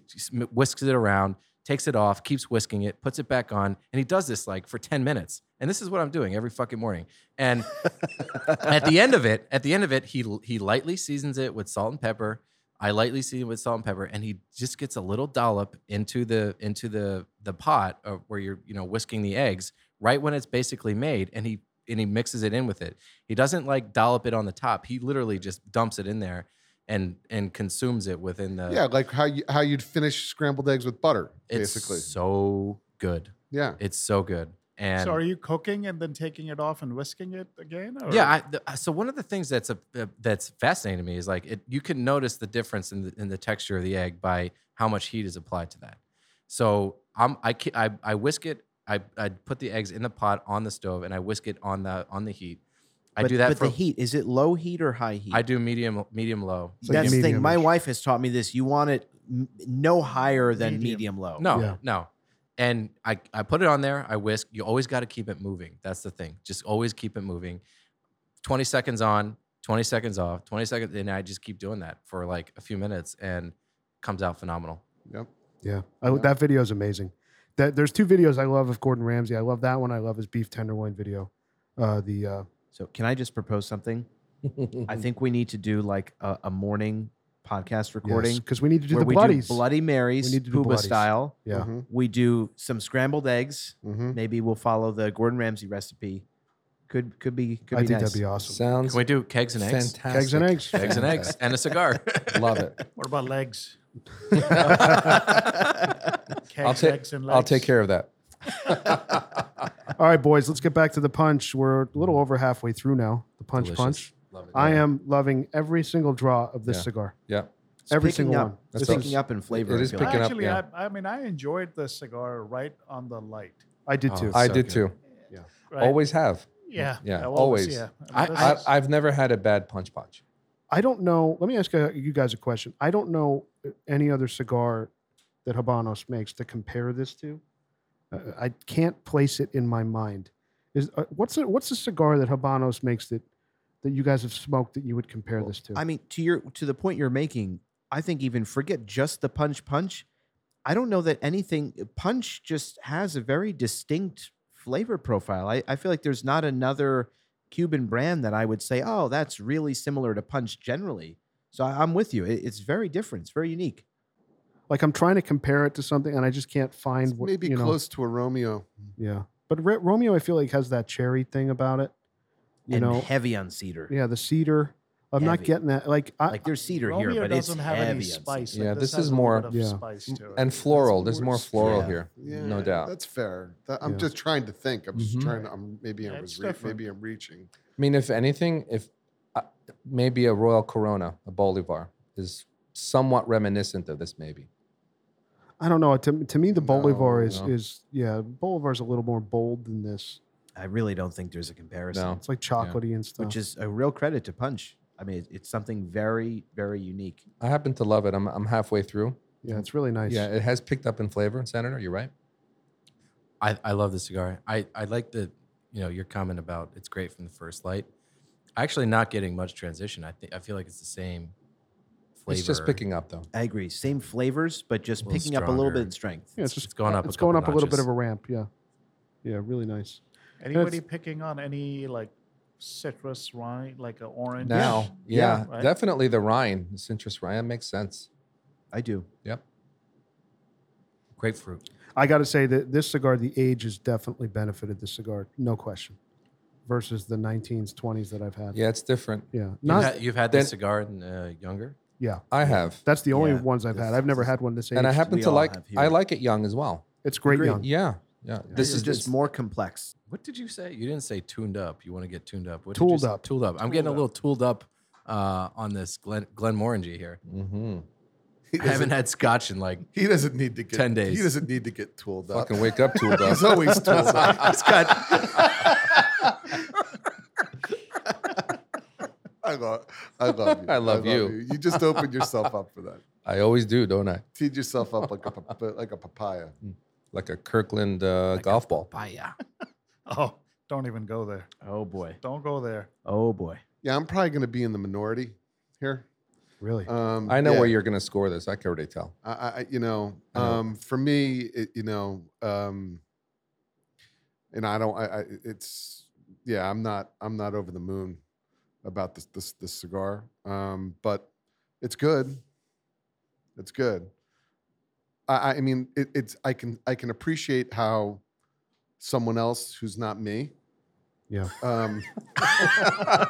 whisks it around takes it off keeps whisking it puts it back on and he does this like for 10 minutes and this is what i'm doing every fucking morning and at the end of it at the end of it he he lightly seasons it with salt and pepper I lightly season it with salt and pepper, and he just gets a little dollop into the into the the pot of where you're you know whisking the eggs right when it's basically made, and he and he mixes it in with it. He doesn't like dollop it on the top. He literally just dumps it in there, and and consumes it within the. Yeah, like how you how you'd finish scrambled eggs with butter, it's basically. so good. Yeah. It's so good. And so are you cooking and then taking it off and whisking it again? Or? Yeah. I, the, so one of the things that's a, uh, that's fascinating to me is like it, you can notice the difference in the, in the texture of the egg by how much heat is applied to that. So I'm I ki- I, I whisk it. I I put the eggs in the pot on the stove and I whisk it on the on the heat. I but, do that But for the heat is it low heat or high heat? I do medium medium low. It's like That's the thing. My wife has taught me this. You want it m- no higher than Medium. medium, low. No, Yeah. no. And I, I put it on there, I whisk. You always got to keep it moving. That's the thing. Just always keep it moving. 20 seconds on, 20 seconds off, 20 seconds. And I just keep doing that for like a few minutes and comes out phenomenal. Yep. Yeah, I, that video is amazing. That there's two videos I love of Gordon Ramsay. I love that one. I love his beef tenderloin video. Uh, the uh, So can I just propose something? I think we need to do like a, a morning podcast recording because we need to do where the we bloodies. do Bloody Marys, We need to do Poobah bloodies. style. yeah, Mhm. We do some scrambled eggs. Mhm. Maybe we'll follow the Gordon Ramsay recipe. Could could be could I be think nice. that'd be awesome. Sounds Can we do kegs and eggs? fantastic. Kegs and eggs. Eggs and eggs and a cigar. Love it. What about legs? I'll Kegs, take. eggs, and I'll take care of that. All right, boys, let's get back to the punch. We're a little over halfway through now. The punch Delicious. punch. Love it. I am loving every single draw of this Yeah. cigar. Yeah. It's Every picking single up, one. It's That's picking up in flavor. it I is feel picking like. up, Actually, yeah. I, I mean, I enjoyed the cigar right on the light. I did Oh, too. I So did good. too. Right? Always have. Yeah. Yeah, well, always. Yeah. I- This I, is- I've never had a bad punch punch. I don't know. Let me ask uh, you guys a question. I don't know any other cigar that Habanos makes to compare this to. Uh, I can't place it in my mind. Is uh, what's a, what's a cigar that Habanos makes that that you guys have smoked that you would compare this to? I mean, to your to the point you're making, I think even forget just the punch punch. I don't know that anything punch just has a very distinct flavor profile. I, I feel like there's not another Cuban brand that I would say, oh, that's really similar to punch generally. So I, I'm with you. It- it's very different. It's very unique. Like I'm trying to compare it to something, and I just can't find It's what maybe you know. close to a Romeo. Yeah, but Re- Romeo, I feel like has that cherry thing about it. You and know, heavy on cedar. yeah, the cedar. I'm not getting that. Like, I, Like there's cedar Romeo here, but it's doesn't have heavy any on spice. cedar. Yeah, Like, this has is more- of Yeah. spice to it. And It's floral. There's more floral Yeah. here. Yeah, No doubt. That's fair. That, I'm Yeah. just trying to think. I'm just Mhm. trying to. I'm maybe I it's was re- different. maybe I'm reaching. I mean, if anything, if I, maybe a Royal Corona, a Bolivar, is somewhat reminiscent of this. Maybe. I don't know. To, to me, the Bolivar is No. is yeah. Bolivar is a little more bold than this. I really don't think there's a comparison. No. It's like chocolatey and stuff. Which is a real credit to Punch. I mean, it's something very, very unique. I happen to love it. I'm I'm halfway through. yeah, it's really nice. Yeah, it has picked up in flavor, Senator. You're right. I, I love the cigar. I, I like the, you know, your comment about it's great from the first light. Actually, not getting much transition. I think I feel like it's the same flavor. It's just picking up though. I agree. Same flavors, but just little picking up a little bit stronger. in strength. Yeah, it's just it's going up. It's a going up couple a little bit notches. of a ramp. Yeah, yeah, really nice. Anybody picking on any like citrus rind, like an orange? Now, yeah, right? definitely the Rhine, the citrus Rhine makes sense. I do. Yep. grapefruit. I got to say that this cigar, the age has definitely benefited the cigar, no question, versus the 19s, 20s that I've had. Yeah, it's different. yeah, You've not had, you've had then- this cigar in, uh, younger. Yeah. I have, That's the only Yeah, ones I've had. I've never had one this age. and I happen we to all like. have I like it young as well. it's great Agreed. young. Yeah, yeah. This This is is just more complex. What did you say? You didn't say tuned up. You want to get tuned up. What did Tooled you say? up. Tooled up. I'm getting a little tooled up uh, on this Glen Glenmorangie here. Mhm. He I haven't doesn't, had scotch in like he doesn't need to get 10 days. He doesn't need to get tooled up. Fucking wake up, tooled up. He's always tooled up. He's got I love, I love you. I love you. You just opened yourself up for that. I always do, don't I? Teed yourself up like a like a papaya. Like a Kirkland uh, golf ball. papaya. Oh, don't even go there. oh boy. Don't go there. Oh boy. Yeah, I'm probably going to be in the minority here. Really? Um, I know yeah. where you're going to score this. I can already tell. I, I you know, I know. um, for me, it, you know, um, and I don't, I, I, it's, yeah, I'm not, I'm not over the moon about this, this, this cigar. Um, but it's good. It's good. I, I- mean, it, it's, I can, I can appreciate how someone else who's not me, yeah. um,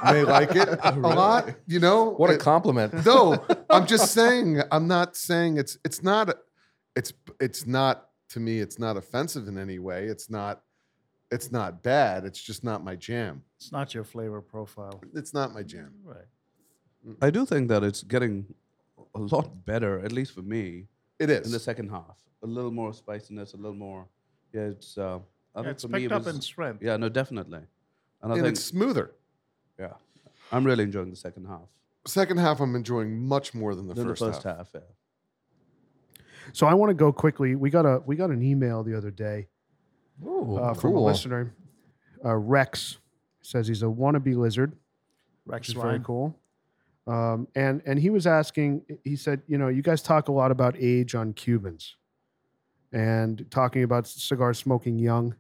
may like it a lot, you know? What a It- compliment. no, I'm just saying. I'm not saying it's it's not it's it's not to me. It's not offensive in any way. It's not it's not bad. It's just not my jam. It's not your flavor profile. It's not my jam. Right. I do think that it's getting a lot better, at least for me, It in the is. second half. A little more spiciness, a little more. Yeah, it's. Uh, I Yeah, think it's for picked me it up was, in strength. Yeah, no, definitely. And I And think, it's smoother. yeah, I'm really enjoying the second half Second half, I'm enjoying much more than the, than first, the first half. half. yeah. So I want to go quickly. We got a we got an email the other day Ooh, uh, from a cool. listener. Uh, Rex says he's a wannabe lizard, Rex which is very Ryan. cool. Um, and and he was asking. He said, you know, you guys talk a lot about age on Cubans, and talking about cigar smoking young,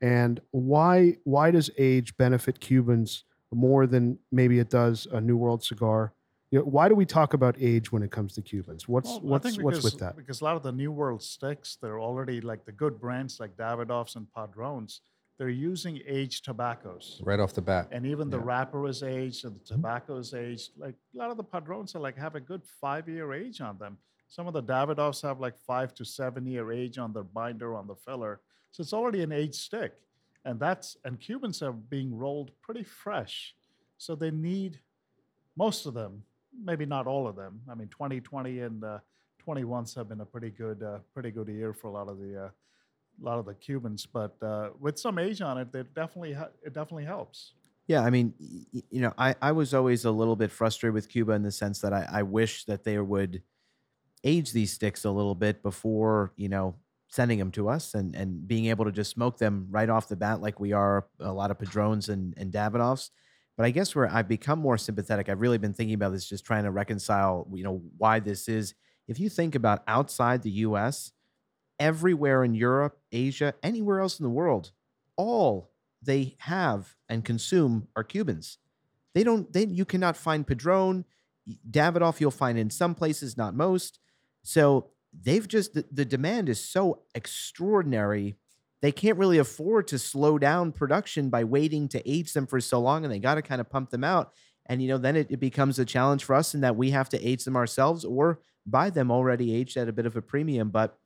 and why why does age benefit Cubans more than maybe it does a New World cigar? You know, why do we talk about age when it comes to Cubans? What's Well, I what's think what's because- with that? Because a lot of the New World sticks, they're already like the good brands like Davidoff's and Padrones. They're using aged tobaccos. Right off the bat. And even the Yeah. wrapper is aged and the tobacco is aged. Like a lot of the Padrones are like have a good five year age on them. Some of the Davidoffs have like five to seven year age on their binder on the filler. So it's already an aged stick. And that's and Cubans are being rolled pretty fresh. So they need most of them, maybe not all of them. I mean 2020 and uh, 21s have been a pretty good uh, pretty good year for a lot of the uh, lot of the Cubans, but uh, with some age on it, it definitely it definitely helps. Yeah, I mean, you know, I, I was always a little bit frustrated with Cuba in the sense that I, I wish that they would age these sticks a little bit before, you know, sending them to us and, and being able to just smoke them right off the bat like we are a lot of Padrones and, and Davidoffs. But I guess where I've become more sympathetic, I've really been thinking about this, just trying to reconcile, you know, why this is. If you think about outside the US, everywhere in Europe, Asia, anywhere else in the world, all they have and consume are Cubans. They don't. They you cannot find Padron, Davidoff. You'll find in some places, not most. So they've just the, the demand is so extraordinary. They can't really afford to slow down production by waiting to age them for so long, and they got to kind of pump them out. And you know, then it, it becomes a challenge for us in that we have to age them ourselves or buy them already aged at a bit of a premium. But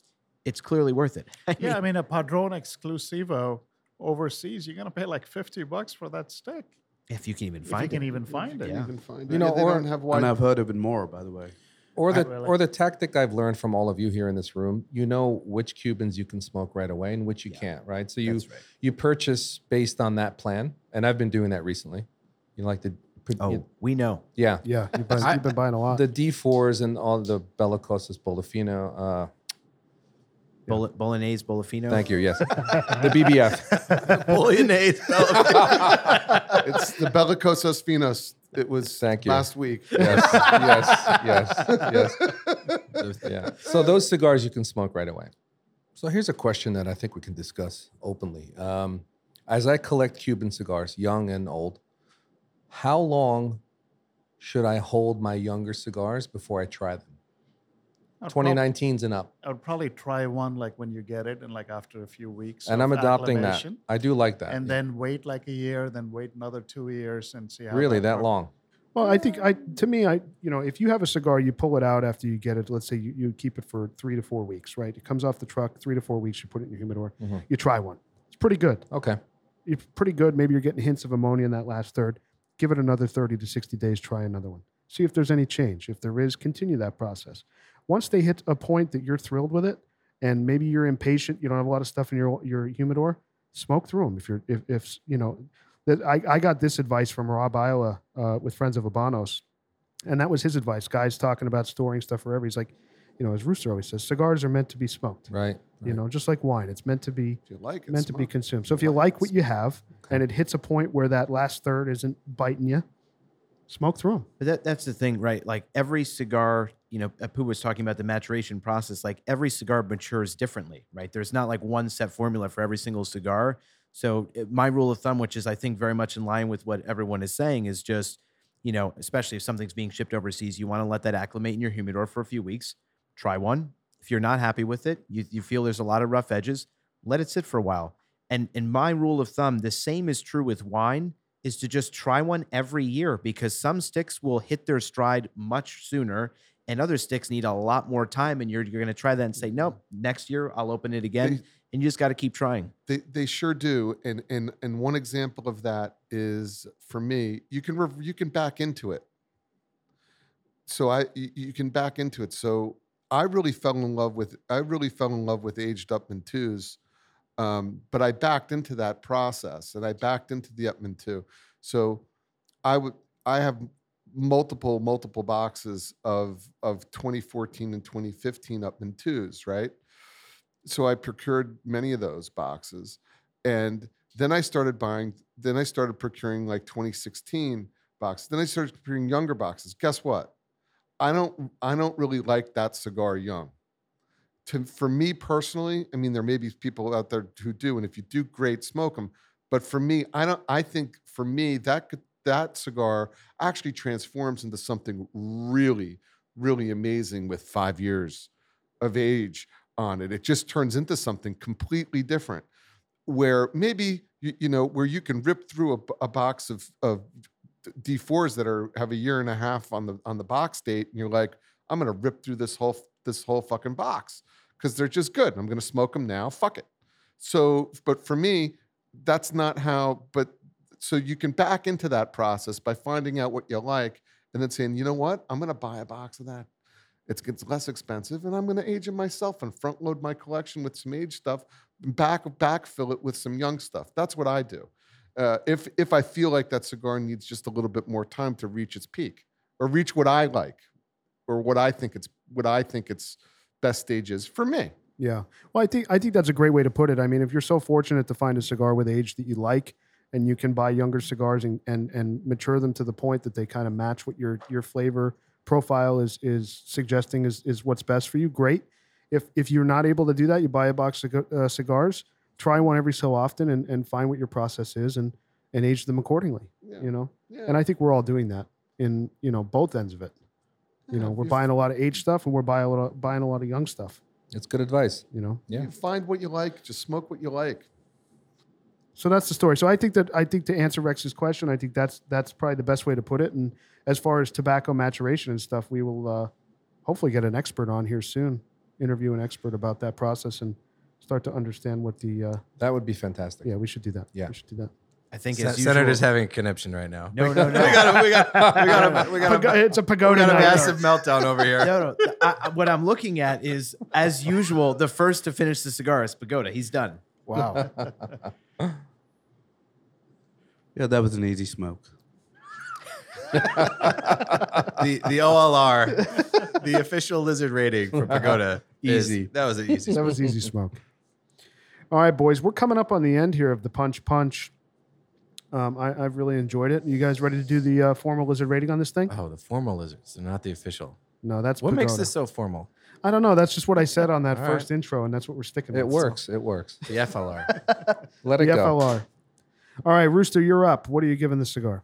it's clearly worth it. I Yeah, I mean, mean a Padron Exclusivo overseas, you're gonna pay like fifty bucks for that stick. If you can even If you find can it. even find it. Yeah. Even find it. You know, Yeah, or- don't have And. I've heard of it more, by the way. Or the really- or the tactic I've learned from all of you here in this room, you know which Cubans you can smoke right away and which you can't, right? So you right. you purchase based on that plan, and I've been doing that recently. You like to put- Oh, you- we know. yeah, Yeah, you've been, you've been buying a lot. the D4s and all the Bellicosas Bolifino. Uh, Bolo- Bolognese, Bolofino. thank you. Yes, the BBF. Bolognese. it's the Belicosos Finos. It was Thank you. last week. Yes, yes, yes, yes. Yeah. So those cigars you can smoke right away. So here's a question that I think we can discuss openly. Um, as I collect Cuban cigars, young and old, how long should I hold my younger cigars before I try them? I'd prob- 2019's and up. I would probably try one like when you get it and like after a few weeks. And I'm adopting that. I do like that. And yeah. then wait like a year, then wait another two years and see how. really that works. long. Well, I think I to me, I you know, if you have a cigar, you pull it out after you get it. Let's say you, you keep it for three to four weeks, right? It comes off the truck, three to four weeks. You put it in your humidor. Mhm. You try one. It's pretty good. Okay. It's pretty good. Maybe you're getting hints of ammonia in that last third. Give it another thirty to sixty days. Try another one. See if there's any change. If there is, continue that process. Once they hit a point that you're thrilled with it, and maybe you're impatient, you don't have a lot of stuff in your your humidor, smoke through them. If you're if, if you know that I, I got this advice from Rob Iowa uh, with Friends of Habanos, and that was his advice. Guys talking about storing stuff forever. He's like, you know, as Rooster always says, cigars are meant to be smoked. Right. You know, just like wine, it's meant to be If you like it, meant to be consumed. So if you like what you have and it hits a point where that last third isn't biting you, smoke through them. But that, that's the thing, right? Like every cigar, you know, Apu was talking about the maturation process. Like every cigar matures differently, right? There's not like one set formula for every single cigar. So uh, my rule of thumb, which is I think very much in line with what everyone is saying, is just, you know, especially if something's being shipped overseas, you want to let that acclimate in your humidor for a few weeks. Try one. If you're not happy with it, you, you feel there's a lot of rough edges, let it sit for a while. And in my rule of thumb, the same is true with wine is to just try one every year because some sticks will hit their stride much sooner and other sticks need a lot more time and you're, you're going to try that and say nope next year i'll open it again and you just got to keep trying They they sure do, and and and one example of that is for me. You can rev- you can back into it. So I you, you can back into it. So I really fell in love with I really fell in love with aged Upmann twos, um, but I backed into that process, and I backed into the Upmann two. So I would I have multiple multiple boxes of of 2014 and 2015 Upmann twos, right? so I procured many of those boxes, and then I started buying. Then I started procuring like 2016 boxes. Then I started procuring younger boxes. Guess what? I don't. I don't really like that cigar young. To for me personally, I mean, there may be people out there who do, and if you do, great, smoke them. But for me, I don't. I think for me that could, that cigar actually transforms into something really, really amazing with five years of age on it. It just turns into something completely different. Where maybe you, you know where you can rip through a box of of D4s that are have a year and a half on the on the box date, and you're like, I'm gonna rip through this whole this whole fucking box because they're just good. I'm gonna smoke them now. Fuck it. So, but for me, that's not how. But so you can back into that process by finding out what you like and then saying, you know what, I'm gonna buy a box of that it's gets less expensive, and I'm going to age it myself and front load my collection with some age stuff, and back backfill it with some young stuff. That's what I do. Uh, if if I feel like that cigar needs just a little bit more time to reach its peak or reach what I like or what I think it's what I think its best stage is for me. Yeah. Well, I think I think that's a great way to put it. I mean, if you're so fortunate to find a cigar with age that you like, and you can buy younger cigars and and, and mature them to the point that they kind of match what your your flavor profile is is suggesting is is what's best for you. Great. If if you're not able to do that, you buy a box of uh, cigars. Try one every so often and, and find what your process is and and age them accordingly. Yeah. You know. Yeah. And I think we're all doing that in you know both ends of it. You Yeah, know, we're buying a lot of age stuff and we're buying a lot of, buying a lot of young stuff. It's good advice. You know. Yeah. You find what you like, just smoke what you like. So that's the story. So I think that I think to answer Rex's question, I think that's that's probably the best way to put it. And as far as tobacco maturation and stuff, we will uh, hopefully get an expert on here soon, interview an expert about that process and start to understand what the uh, That would be fantastic. yeah we should do that. Yeah. we should do that. I think Sen- as Senator's having a conniption right now. no, no, no. we got a, we got we got a, we got Pago- a, it's a we pagoda. got a massive meltdown over here. no, no. I, I- what I'm looking at is, as usual, the first to finish the cigar is Pagoda. He's done. Wow. Yeah, that was an easy smoke. the the OLR, the official lizard rating for Pagoda. is- Easy. that was an easy. that was easy smoke. All right, boys, we're coming up on the end here of the punch punch. Um, I, I've really enjoyed it. You guys ready to do the uh, formal lizard rating on this thing? Oh, the formal lizards, they're not the official. No, that's What makes pagoda. this so formal? I don't know. That's just what I said on that All first intro, and that's what we're sticking with. It with. works. It works. The FLR. Let The it go. FLR. All right, Rooster, you're up. What are you giving the cigar?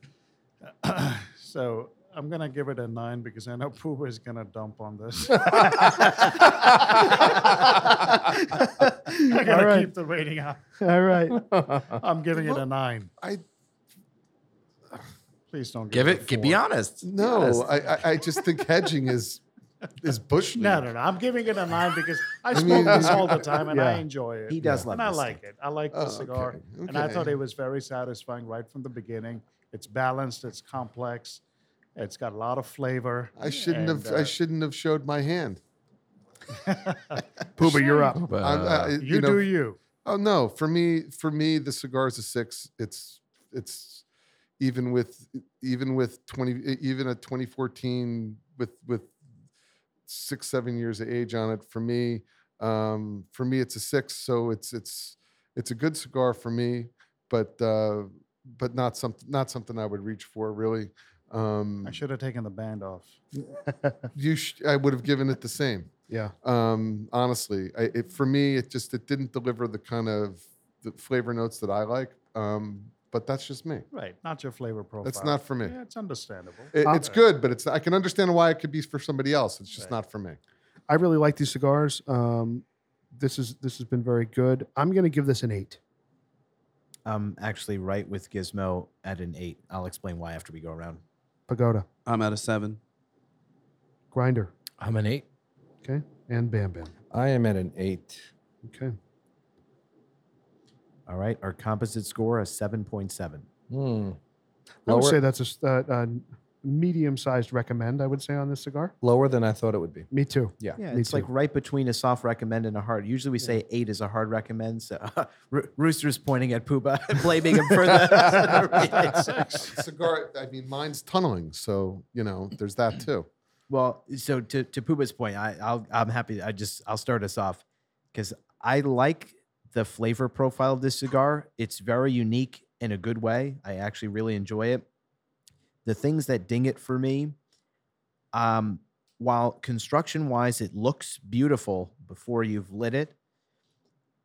So I'm gonna give it a nine because I know Poobah is gonna dump on this. I gotta right. keep the rating up. All right. I'm giving it a nine. I Please don't Give it a it. Be four. honest. Be no, honest. I, I I just think hedging is is bush. No, league. no, no. I'm giving it a nine because I I smoke mean- this all the time and I enjoy it. He does and love and I like thing. it. I like Oh, the cigar, okay, and I thought it was very satisfying right from the beginning. It's balanced. It's complex. It's got a lot of flavor. I shouldn't and, have. uh, I shouldn't have showed my hand. Poobah, you're up. But, I'm- uh, I- You, know, do you. Oh no, for me, for me, the cigar is a six. It's it's even with even with twenty even a twenty fourteen with with six seven years of age on it. For me, um, for me, it's a six. So it's it's it's a good cigar for me, but uh, but not something not something I would reach for really. Um, I should have taken the band off. you sh- I would have given it the same Yeah. um, honestly. I, it, for me, it just it didn't deliver the kind of the flavor notes that I like. Um, but that's just me. Right, not your flavor profile. That's not for me. Yeah, it's understandable. It, Uh, it's good, but it's I can understand why it could be for somebody else. It's just Right. not for me. I really like these cigars. Um, this is this has been very good. I'm going to give this an eight. I'm actually right with Gizmo at an eight. I'll explain why after we go around. Pagoda, I'm at a seven. Grinder, I'm an eight. okay, and Bam Bam. I am at an eight. Okay. All right. Our composite score is 7.7. Hmm. I would say that's a, uh, uh, medium-sized recommend. I would say on this cigar. Lower than I thought it would be. Me too. Yeah. Yeah, Me it's like right between a soft recommend and a hard. Usually we say eight is a hard recommend. So Roo- Rooster's pointing at Poobah and blaming him for the. Cigar. I mean, mine's tunneling, so you know, there's that too. well, so to, to Poobah's point, I, I'll, I'm happy. I just, I'll start us off because I like the flavor profile of this cigar. It's very unique in a good way. I actually really enjoy it. The things that ding it for me, um, while construction wise it looks beautiful before you've lit it,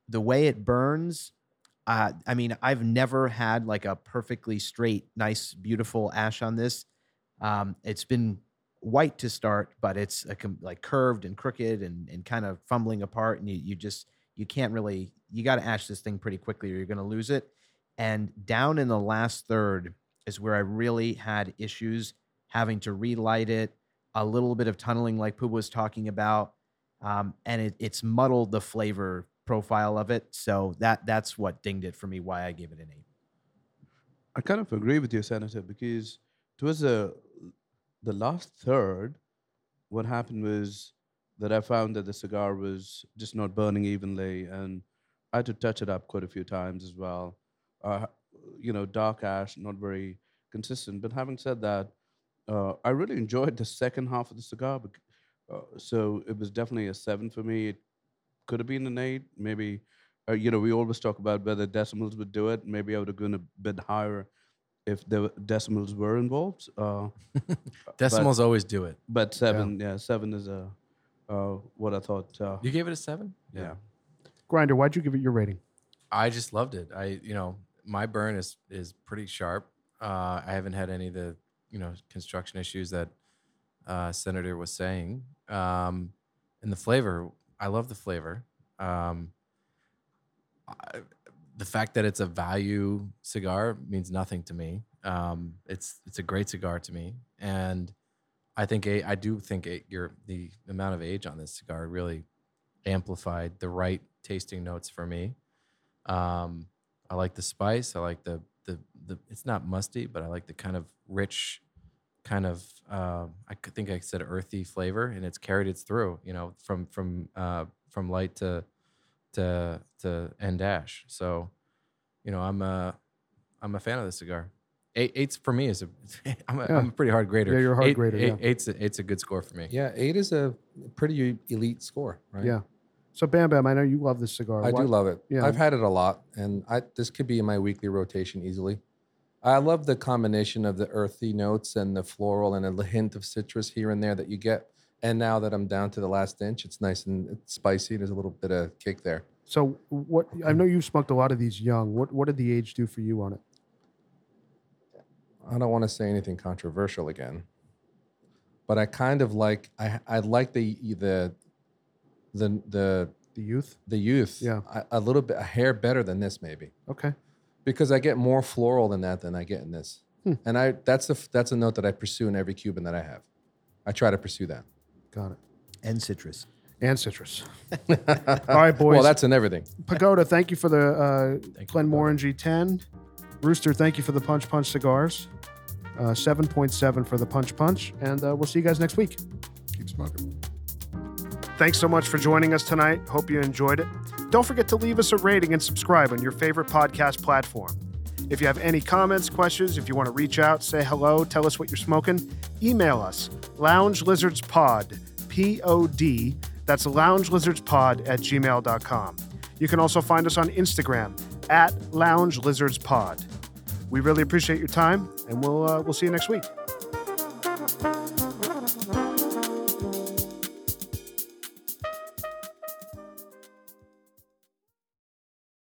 the way it burns, uh, I mean, I've never had like a perfectly straight, nice, beautiful ash on this. Um, it's been white to start, but it's com- like curved and crooked and, and kind of fumbling apart, and you, you just you can't really you got to ash this thing pretty quickly or you're going to lose it. And down in the last third is where I really had issues having to relight it, a little bit of tunneling like Pooh was talking about, um, and it, it's muddled the flavor profile of it. So that that's what dinged it for me. Why I gave it an eight. I kind of agree with you, Senator, because towards the the last third, what happened was that I found that the cigar was just not burning evenly, and I had to touch it up quite a few times as well. Uh, you know, dark ash, not very consistent. But having said that, uh, I really enjoyed the second half of the cigar. Uh, so it was definitely a seven for me. It could have been an eight, maybe. Uh, you know, we always talk about whether decimals would do it. Maybe I would have gone a bit higher if the decimals were involved. Uh, Decimals always do it. but seven, yeah, seven is a uh, what I thought. Uh, You gave it a seven. yeah. Grinder, why'd you give it your rating? I just loved it. I, you know, my burn is is pretty sharp. Uh, I haven't had any of the, you know, construction issues that uh, Senator was saying. Um, and the flavor, I love the flavor. Um, I, the fact that it's a value cigar means nothing to me. Um, it's it's a great cigar to me, and I think a, I do think a, your the amount of age on this cigar really amplified the right tasting notes for me. Um, I like the spice. I like the the the it's not musty, but I like the kind of rich, kind of uh, I think I said earthy flavor, and it's carried its through. You know, from from uh, from light to to to end dash. So, you know, I'm a I'm a fan of the cigar. Eight, eight's for me is a I'm a, Yeah. am a pretty hard grader. Yeah, you're a hard Eight- grader, eight- yeah. Eight's a, eight's a good score for me. Yeah, eight is a pretty elite score, right? Yeah. So Bam Bam, I know you love this cigar. I Why- do love it. Yeah. I've had it a lot, and I this could be in my weekly rotation easily. I love the combination of the earthy notes and the floral and a hint of citrus here and there that you get. And now that I'm down to the last inch, it's nice and it's spicy. There's a little bit of kick there. So what? I know you've smoked a lot of these young. What What did the age do for you on it? I don't want to say anything controversial again, but I kind of like I I like the the the the The youth. the youth. Yeah. a, a little bit a hair better than this maybe. Okay. because I get more floral than that than I get in this. Hmm. And I that's a that's a note that I pursue in every Cuban that I have. I try to pursue that. Got it. And citrus. And citrus. All right, boys. Well, that's in everything. Pagoda. Thank you for the uh, you, Glenmorangie 10. Rooster, thank you for the Punch Punch cigars. Uh, 7.7 for the Punch Punch. And uh, we'll see you guys next week. Keep smoking. Thanks so much for joining us tonight. Hope you enjoyed it. Don't forget to leave us a rating and subscribe on your favorite podcast platform. If you have any comments, questions, if you want to reach out, say hello, tell us what you're smoking, email us loungelizardspod, P O D, that's loungelizardspod at gmail.com. You can also find us on Instagram at loungelizardspod. We really appreciate your time, and we'll, uh, we'll see you next week.